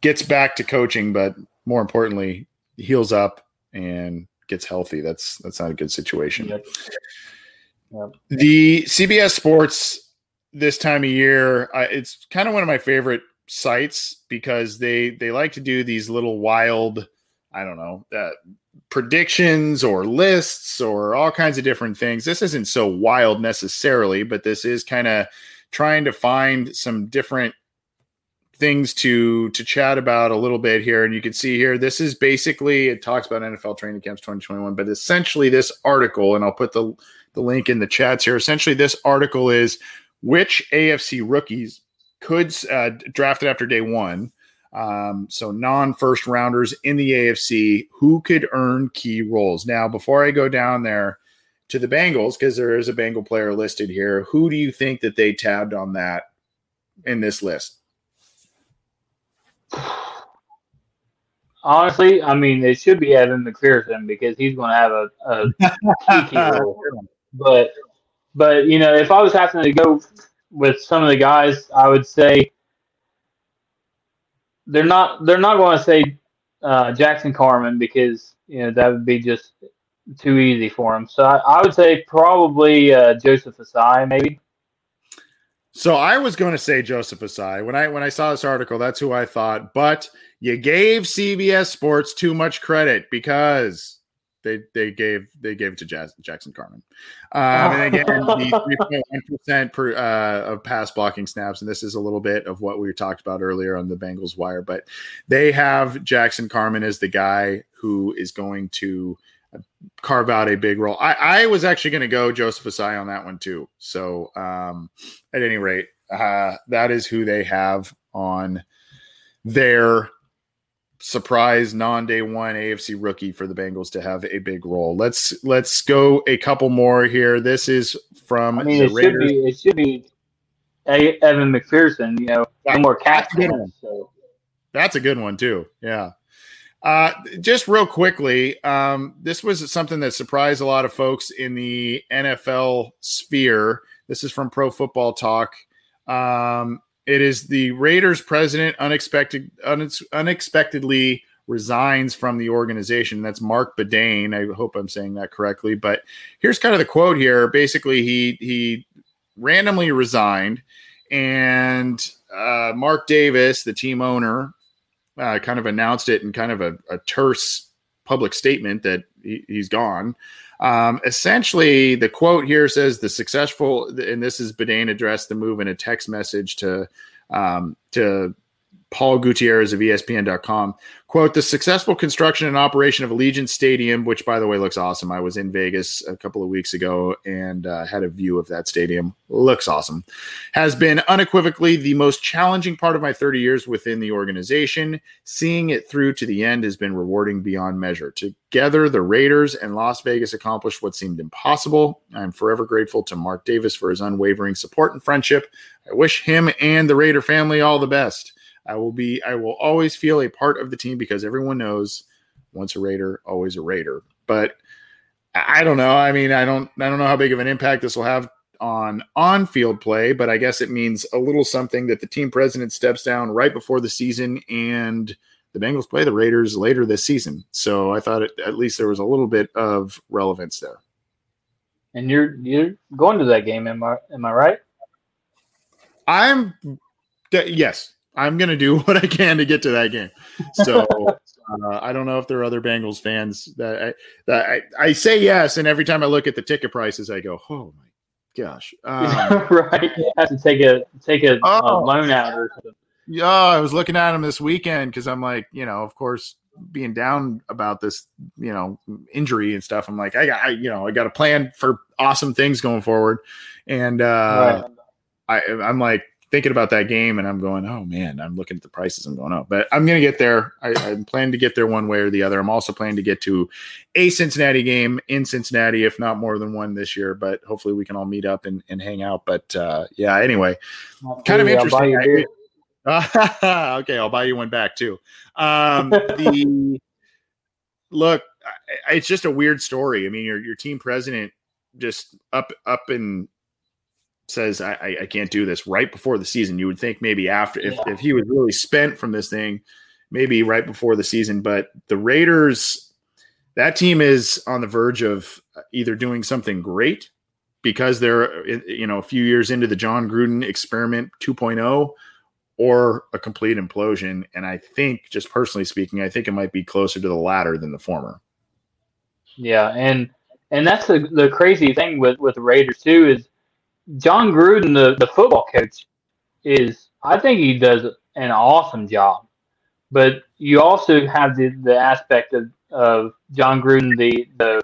gets back to coaching, but more importantly, heals up and gets healthy. That's that's not a good situation. Yep. Yep. The CBS Sports this time of year. I, it's kind of one of my favorite sites because they they like to do these little wild, I don't know, uh, predictions or lists or all kinds of different things. This isn't so wild necessarily, but this is kind of trying to find some different things to to chat about a little bit here. And you can see here this is basically it talks about NFL training camps 2021 but essentially this article and I'll put the the link in the chats here. Essentially this article is which AFC rookies could uh, drafted after day 1 um, so non first rounders in the AFC who could earn key roles? Now before I go down there to the Bengals because there is a Bengal player listed here who do you think that they tabbed on that in this list Honestly, I mean, it should be Evan McPherson because he's going to have a, a key role. But, but you know, if I was having to go with some of the guys, I would say they're not they're not going to say uh, Jackson Carman because you know that would be just too easy for him. So I, I would say probably uh, Joseph Ossai, maybe. So I was going to say Joseph Ossai when I when I saw this article. That's who I thought, but you gave CBS Sports too much credit because they they gave they gave it to Jackson Carman. Um, and again, the point one percent per uh, of pass blocking snaps, and this is a little bit of what we talked about earlier on the Bengals wire. But they have Jackson Carman as the guy who is going to carve out a big role. I, I was actually going to go Joseph Ossai on that one too. So um, at any rate, uh, that is who they have on their surprise non-day one AFC rookie for the Bengals to have a big role. Let's let's go a couple more here. This is from I mean, it Raiders. should be it should be Evan McPherson. You know, no more cats. So. That's a good one too. Yeah. Uh, just real quickly, um, this was something that surprised a lot of folks in the NFL sphere. This is from Pro Football Talk. Um, it is the Raiders president unexpected unexpectedly resigns from the organization. That's Marc Badain. I hope I'm saying that correctly. But here's kind of the quote here. Basically, he he randomly resigned, and uh, Mark Davis, the team owner, uh, kind of announced it in kind of a, a terse public statement that he, has gone. Um, essentially, the quote here says the successful, and this is Badain addressed the move in a text message to um, to Paul Gutierrez of ESPN.com. Quote, the successful construction and operation of Allegiant Stadium, which by the way looks awesome. I was in Vegas a couple of weeks ago and uh, had a view of that stadium. Looks awesome. Has been unequivocally the most challenging part of my 30 years within the organization. Seeing it through to the end has been rewarding beyond measure. Together, the Raiders and Las Vegas accomplished what seemed impossible. I'm forever grateful to Mark Davis for his unwavering support and friendship. I wish him and the Raider family all the best. I will be I will always feel a part of the team because everyone knows once a Raider, always a Raider. But I don't know. I mean, I don't I don't know how big of an impact this will have on on-field play, but I guess it means a little something that the team president steps down right before the season and the Bengals play the Raiders later this season. So I thought it, at least there was a little bit of relevance there. And you're you're going to that game, am I am I right? I'm yes, I'm going to do what I can to get to that game. So uh, I don't know if there are other Bengals fans that I, that I, I, say yes, and every time I look at the ticket prices, I go, oh my gosh, um, right? You have to take a take a, oh, a loan out or something. Yeah, I was looking at them this weekend because I'm like, you know, of course, being down about this, you know, injury and stuff. I'm like, I got, I, you know, I got a plan for awesome things going forward, and uh, right. I, I'm like thinking about that game and I'm going, oh man, I'm looking at the prices. I'm going, oh, but I'm going to get there. I, I'm planning to get there one way or the other. I'm also planning to get to a Cincinnati game in Cincinnati, if not more than one this year. But hopefully we can all meet up and, and hang out. But uh, yeah, anyway, kind of interesting. okay, I'll buy you one back too. Um, the look, it's just a weird story. I mean, your your team president just up up and says I, I can't do this right before the season. You would think maybe after if, yeah. if he was really spent from this thing, maybe right before the season. But the Raiders, that team is on the verge of uh, either doing something great because they're uh, you know a few years into the Jon Gruden experiment 2.0 or a complete implosion. And I think, just personally speaking, I think it might be closer to the latter than the former. Yeah, and and that's the the crazy thing with with Raiders too is Jon Gruden, the the football coach, is I think he does an awesome job, but you also have the the aspect of of Jon Gruden, the the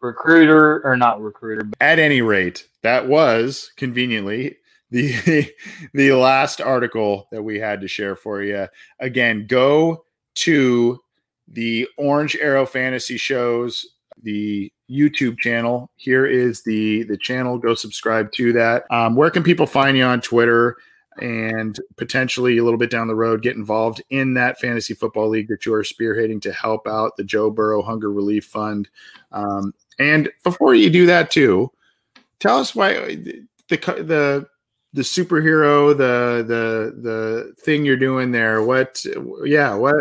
recruiter or not recruiter. At any rate, that was conveniently the the last article that we had to share for you. Again, go to the Orange Arrow Fantasy Shows the YouTube channel. Here is the the channel. Go subscribe to that. Um, where can people find you on Twitter? And potentially a little bit down the road, get involved in that fantasy football league that you are spearheading to help out the Joe Burrow Hunger Relief Fund. Um, and before you do that, too, tell us why the the the superhero, the the the thing you're doing there. What? Yeah. What?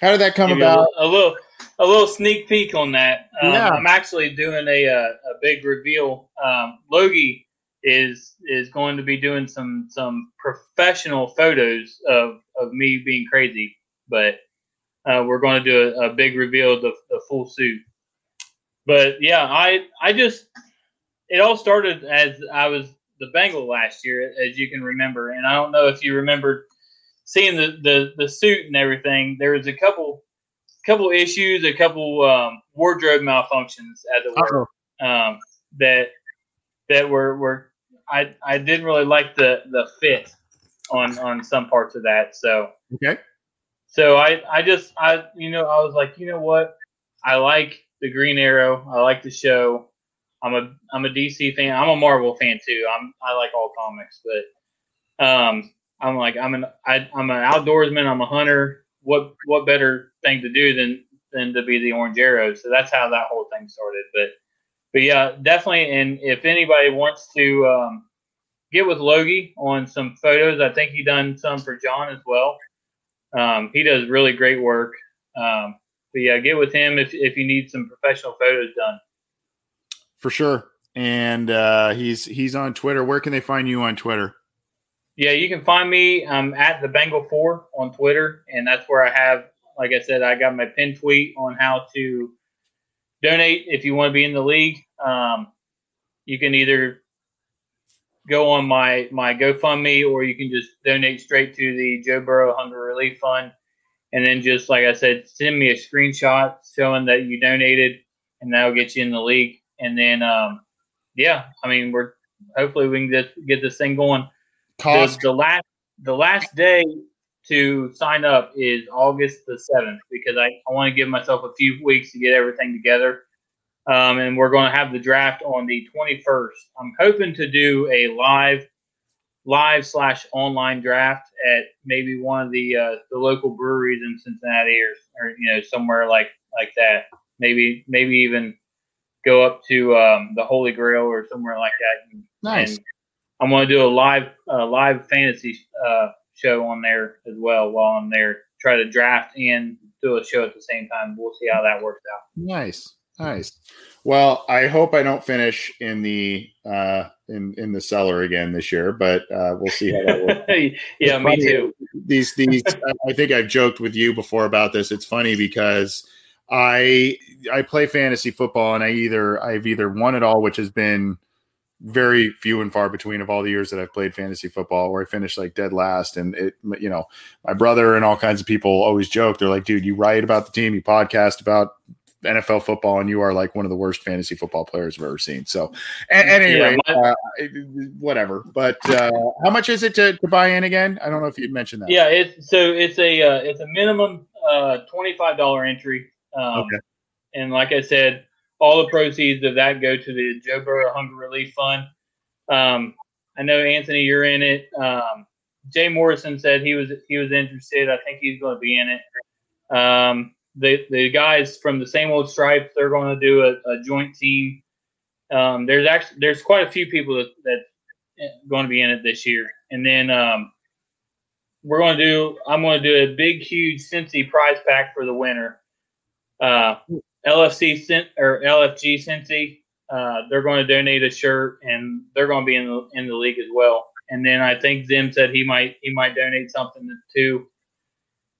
How did that come about? A, a, little a little sneak peek on that. Um, Yeah. I'm actually doing a a, a big reveal. Um, Logie is is going to be doing some some professional photos of of me being crazy, but uh, we're going to do a, a big reveal of the, the full suit. But yeah, I I just it all started as I was the Bengal last year, as you can remember, and I don't know if you remember seeing the the, the suit and everything. There was a couple couple issues, a couple um, wardrobe malfunctions, as it were, um, that that were were I I didn't really like the the fit on on some parts of that. So Okay. so I I just I you know I was like you know what I like the Green Arrow. I like the show. I'm a I'm a DC fan. I'm a Marvel fan too. I'm I like all comics, but um I'm like I'm an I, I'm an outdoorsman. I'm a hunter. What what better thing to do than than to be the Orange Arrow? So that's how that whole thing started. But but yeah, definitely. And if anybody wants to um, get with Logie on some photos, I think he done some for John as well. Um, he does really great work. Um, but yeah, get with him if if you need some professional photos done. For sure. And uh, he's he's on Twitter. Where can they find you on Twitter? Yeah, you can find me um, at the Bengal Four on Twitter, and that's where I have, like I said, I got my pin tweet on how to donate if you want to be in the league. Um, you can either go on my my GoFundMe or you can just donate straight to the Joe Burrow Hunger Relief Fund, and then just like I said, send me a screenshot showing that you donated, and that'll get you in the league. And then, um, yeah, I mean, we're hopefully we can just get this thing going Cost. the last the last day to sign up is August the seventh because I, I want to give myself a few weeks to get everything together. Um, and we're going to have the draft on the twenty first. I'm hoping to do a live live slash online draft at maybe one of the uh, the local breweries in Cincinnati or, or you know somewhere like like that. Maybe maybe even go up to um, the Holy Grail or somewhere like that. And, Nice. and I'm going to do a live uh, live fantasy uh, show on there as well while I'm there. Try to draft and do a show at the same time. We'll see how that works out. Nice. Nice. Well, I hope I don't finish in the uh in in the cellar again this year, but uh we'll see how that works. yeah, me funny. too. these these I think I've joked with you before about this. It's funny because I I play fantasy football and I either I've either won it all, which has been very few and far between of all the years that I've played fantasy football, where I finished like dead last. And it, you know, my brother and all kinds of people always joke. They're like, dude, you write about the team, you podcast about NFL football, and you are like one of the worst fantasy football players I've ever seen. So, at, at any Yeah, rate, my- uh, whatever. But uh, how much is it to, to buy in again? I don't know if you'd mentioned that. Yeah, it's so it's a uh, it's a minimum uh, twenty five dollar entry. Um, Okay. And like I said, all the proceeds of that go to the Joe Burrow Hunger Relief Fund. Um, I know Anthony, you're in it. Um, Jay Morrison said he was he was interested. I think he's going to be in it. Um, the the guys from the same old stripes, they're going to do a, a joint team. Um, there's actually there's quite a few people that that going to be in it this year, and then um, we're going to do. I'm going to do a big, huge Cincy prize pack for the winner. Uh, LFC or LFG Cincy. uh, they're going to donate a shirt, and they're going to be in the in the league as well. And then I think Zim said he might he might donate something too.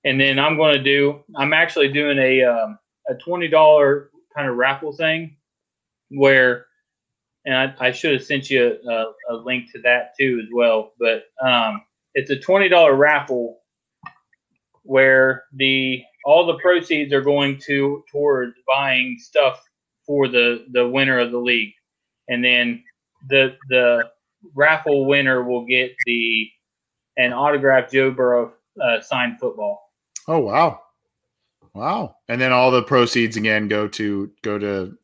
And then I'm going to do I'm actually doing a um, a twenty dollar kind of raffle thing where and I, I should have sent you a, a, link to that too as well. But um, it's a twenty dollar raffle where the all the proceeds are going to towards buying stuff for the the winner of the league, and then the the raffle winner will get the an autographed Joe Burrow uh, signed football. Oh wow, wow! And then all the proceeds again go to go to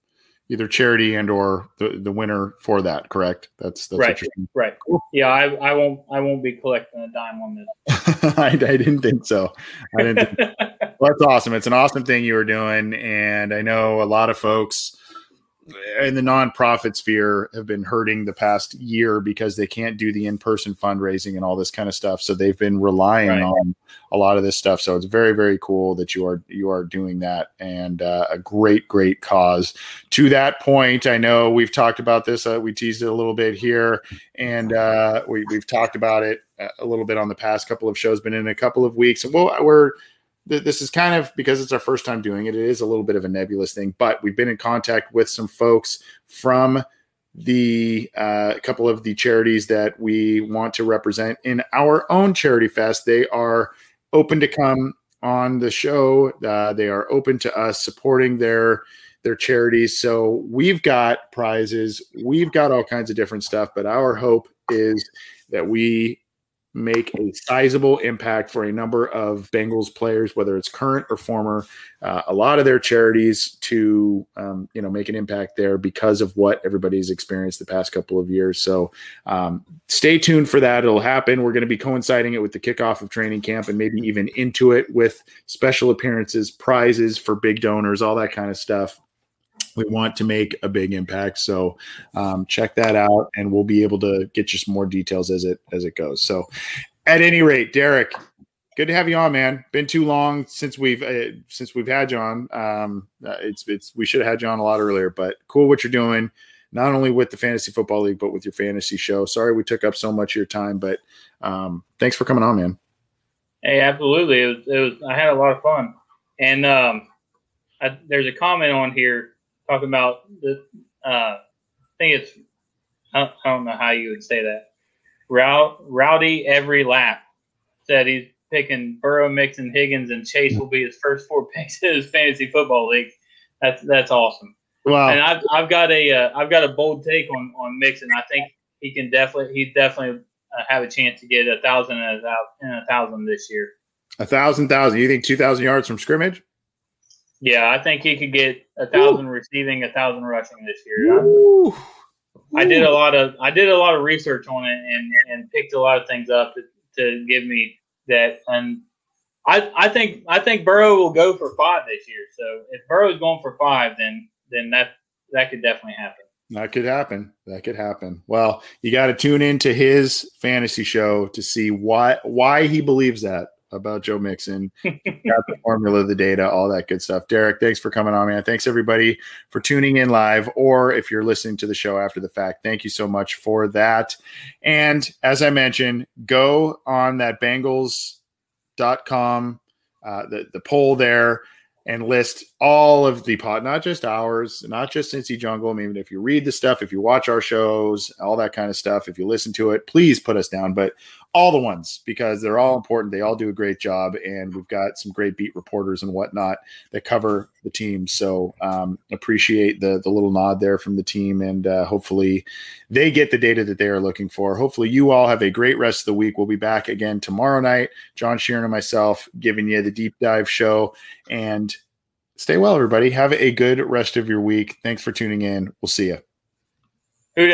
either charity and or the, the winner for that. Correct? That's that's right. Right. Cool. Yeah, I, I won't I won't be collecting a dime on this. I, I, didn't think so. I didn't. Think, well, that's awesome. It's an awesome thing you were doing, and I know a lot of folks in the nonprofit sphere have been hurting the past year because they can't do the in-person fundraising and all this kind of stuff so they've been relying right. on a lot of this stuff so it's very very cool that you are you are doing that and uh, a great great cause to that point i know we've talked about this uh, we teased it a little bit here and uh, we, we've talked about it a little bit on the past couple of shows been in a couple of weeks and well we're this is kind of because it's our first time doing it. It is a little bit of a nebulous thing, but we've been in contact with some folks from the uh, couple of the charities that we want to represent in our own charity fest. They are open to come on the show. Uh, they are open to us supporting their their charities. So we've got prizes, we've got all kinds of different stuff. But our hope is that we make a sizable impact for a number of Bengals players, whether it's current or former. Uh, a lot of their charities to um, you know make an impact there because of what everybody's experienced the past couple of years. So um, stay tuned for that. It'll happen. We're going to be coinciding it with the kickoff of training camp and maybe even into it with special appearances, prizes for big donors, all that kind of stuff we want to make a big impact. So um, check that out, and we'll be able to get you some more details as it as it goes. So, at any rate, Derek, good to have you on, man. Been too long since we've uh, since we've had you on. Um, uh, it's it's we should have had you on a lot earlier, but cool what you're doing. Not only with the fantasy football league, but with your fantasy show. Sorry we took up so much of your time, but um, thanks for coming on, man. Hey, absolutely. It was, it was I had a lot of fun, and um, I, there's a comment on here talking about the. Uh, I think it's. I don't know how you would say that. Rowdy every lap said he's picking Burrow, Mixon, Higgins, and Chase will be his first four picks in his fantasy football league. That's that's awesome. Wow. And I've, I've got a have uh, got a bold take on on Mixon. I think he can definitely he definitely uh, have a chance to get a thousand and a thousand this year. A thousand thousand. You think two thousand yards from scrimmage? Yeah, I think he could get a thousand Ooh. receiving, a thousand rushing this year. Ooh. I did a lot of I did a lot of research on it and and picked a lot of things up to, to give me that and I I think I think Burrow will go for five this year. So if Burrow is going for five, then then that that could definitely happen. That could happen. That could happen. Well, you got to tune into his fantasy show to see why why he believes that about Joe Mixon, got the formula, the data, all that good stuff. Derek, thanks for coming on, man. Thanks everybody for tuning in live, or if you're listening to the show after the fact, thank you so much for that. And as I mentioned, go on that Bengals.com, uh, the the poll there and list all of the pod, not just ours, not just Cincy Jungle. I mean, if you read the stuff, if you watch our shows, all that kind of stuff, if you listen to it, please put us down. But all the ones because they're all important. They all do a great job, and we've got some great beat reporters and whatnot that cover the team. So um, appreciate the the little nod there from the team, and uh, hopefully they get the data that they are looking for. Hopefully you all have a great rest of the week. We'll be back again tomorrow night. John Sheeran and myself giving you the deep dive show, and stay well, everybody. Have a good rest of your week. Thanks for tuning in. We'll see you. Who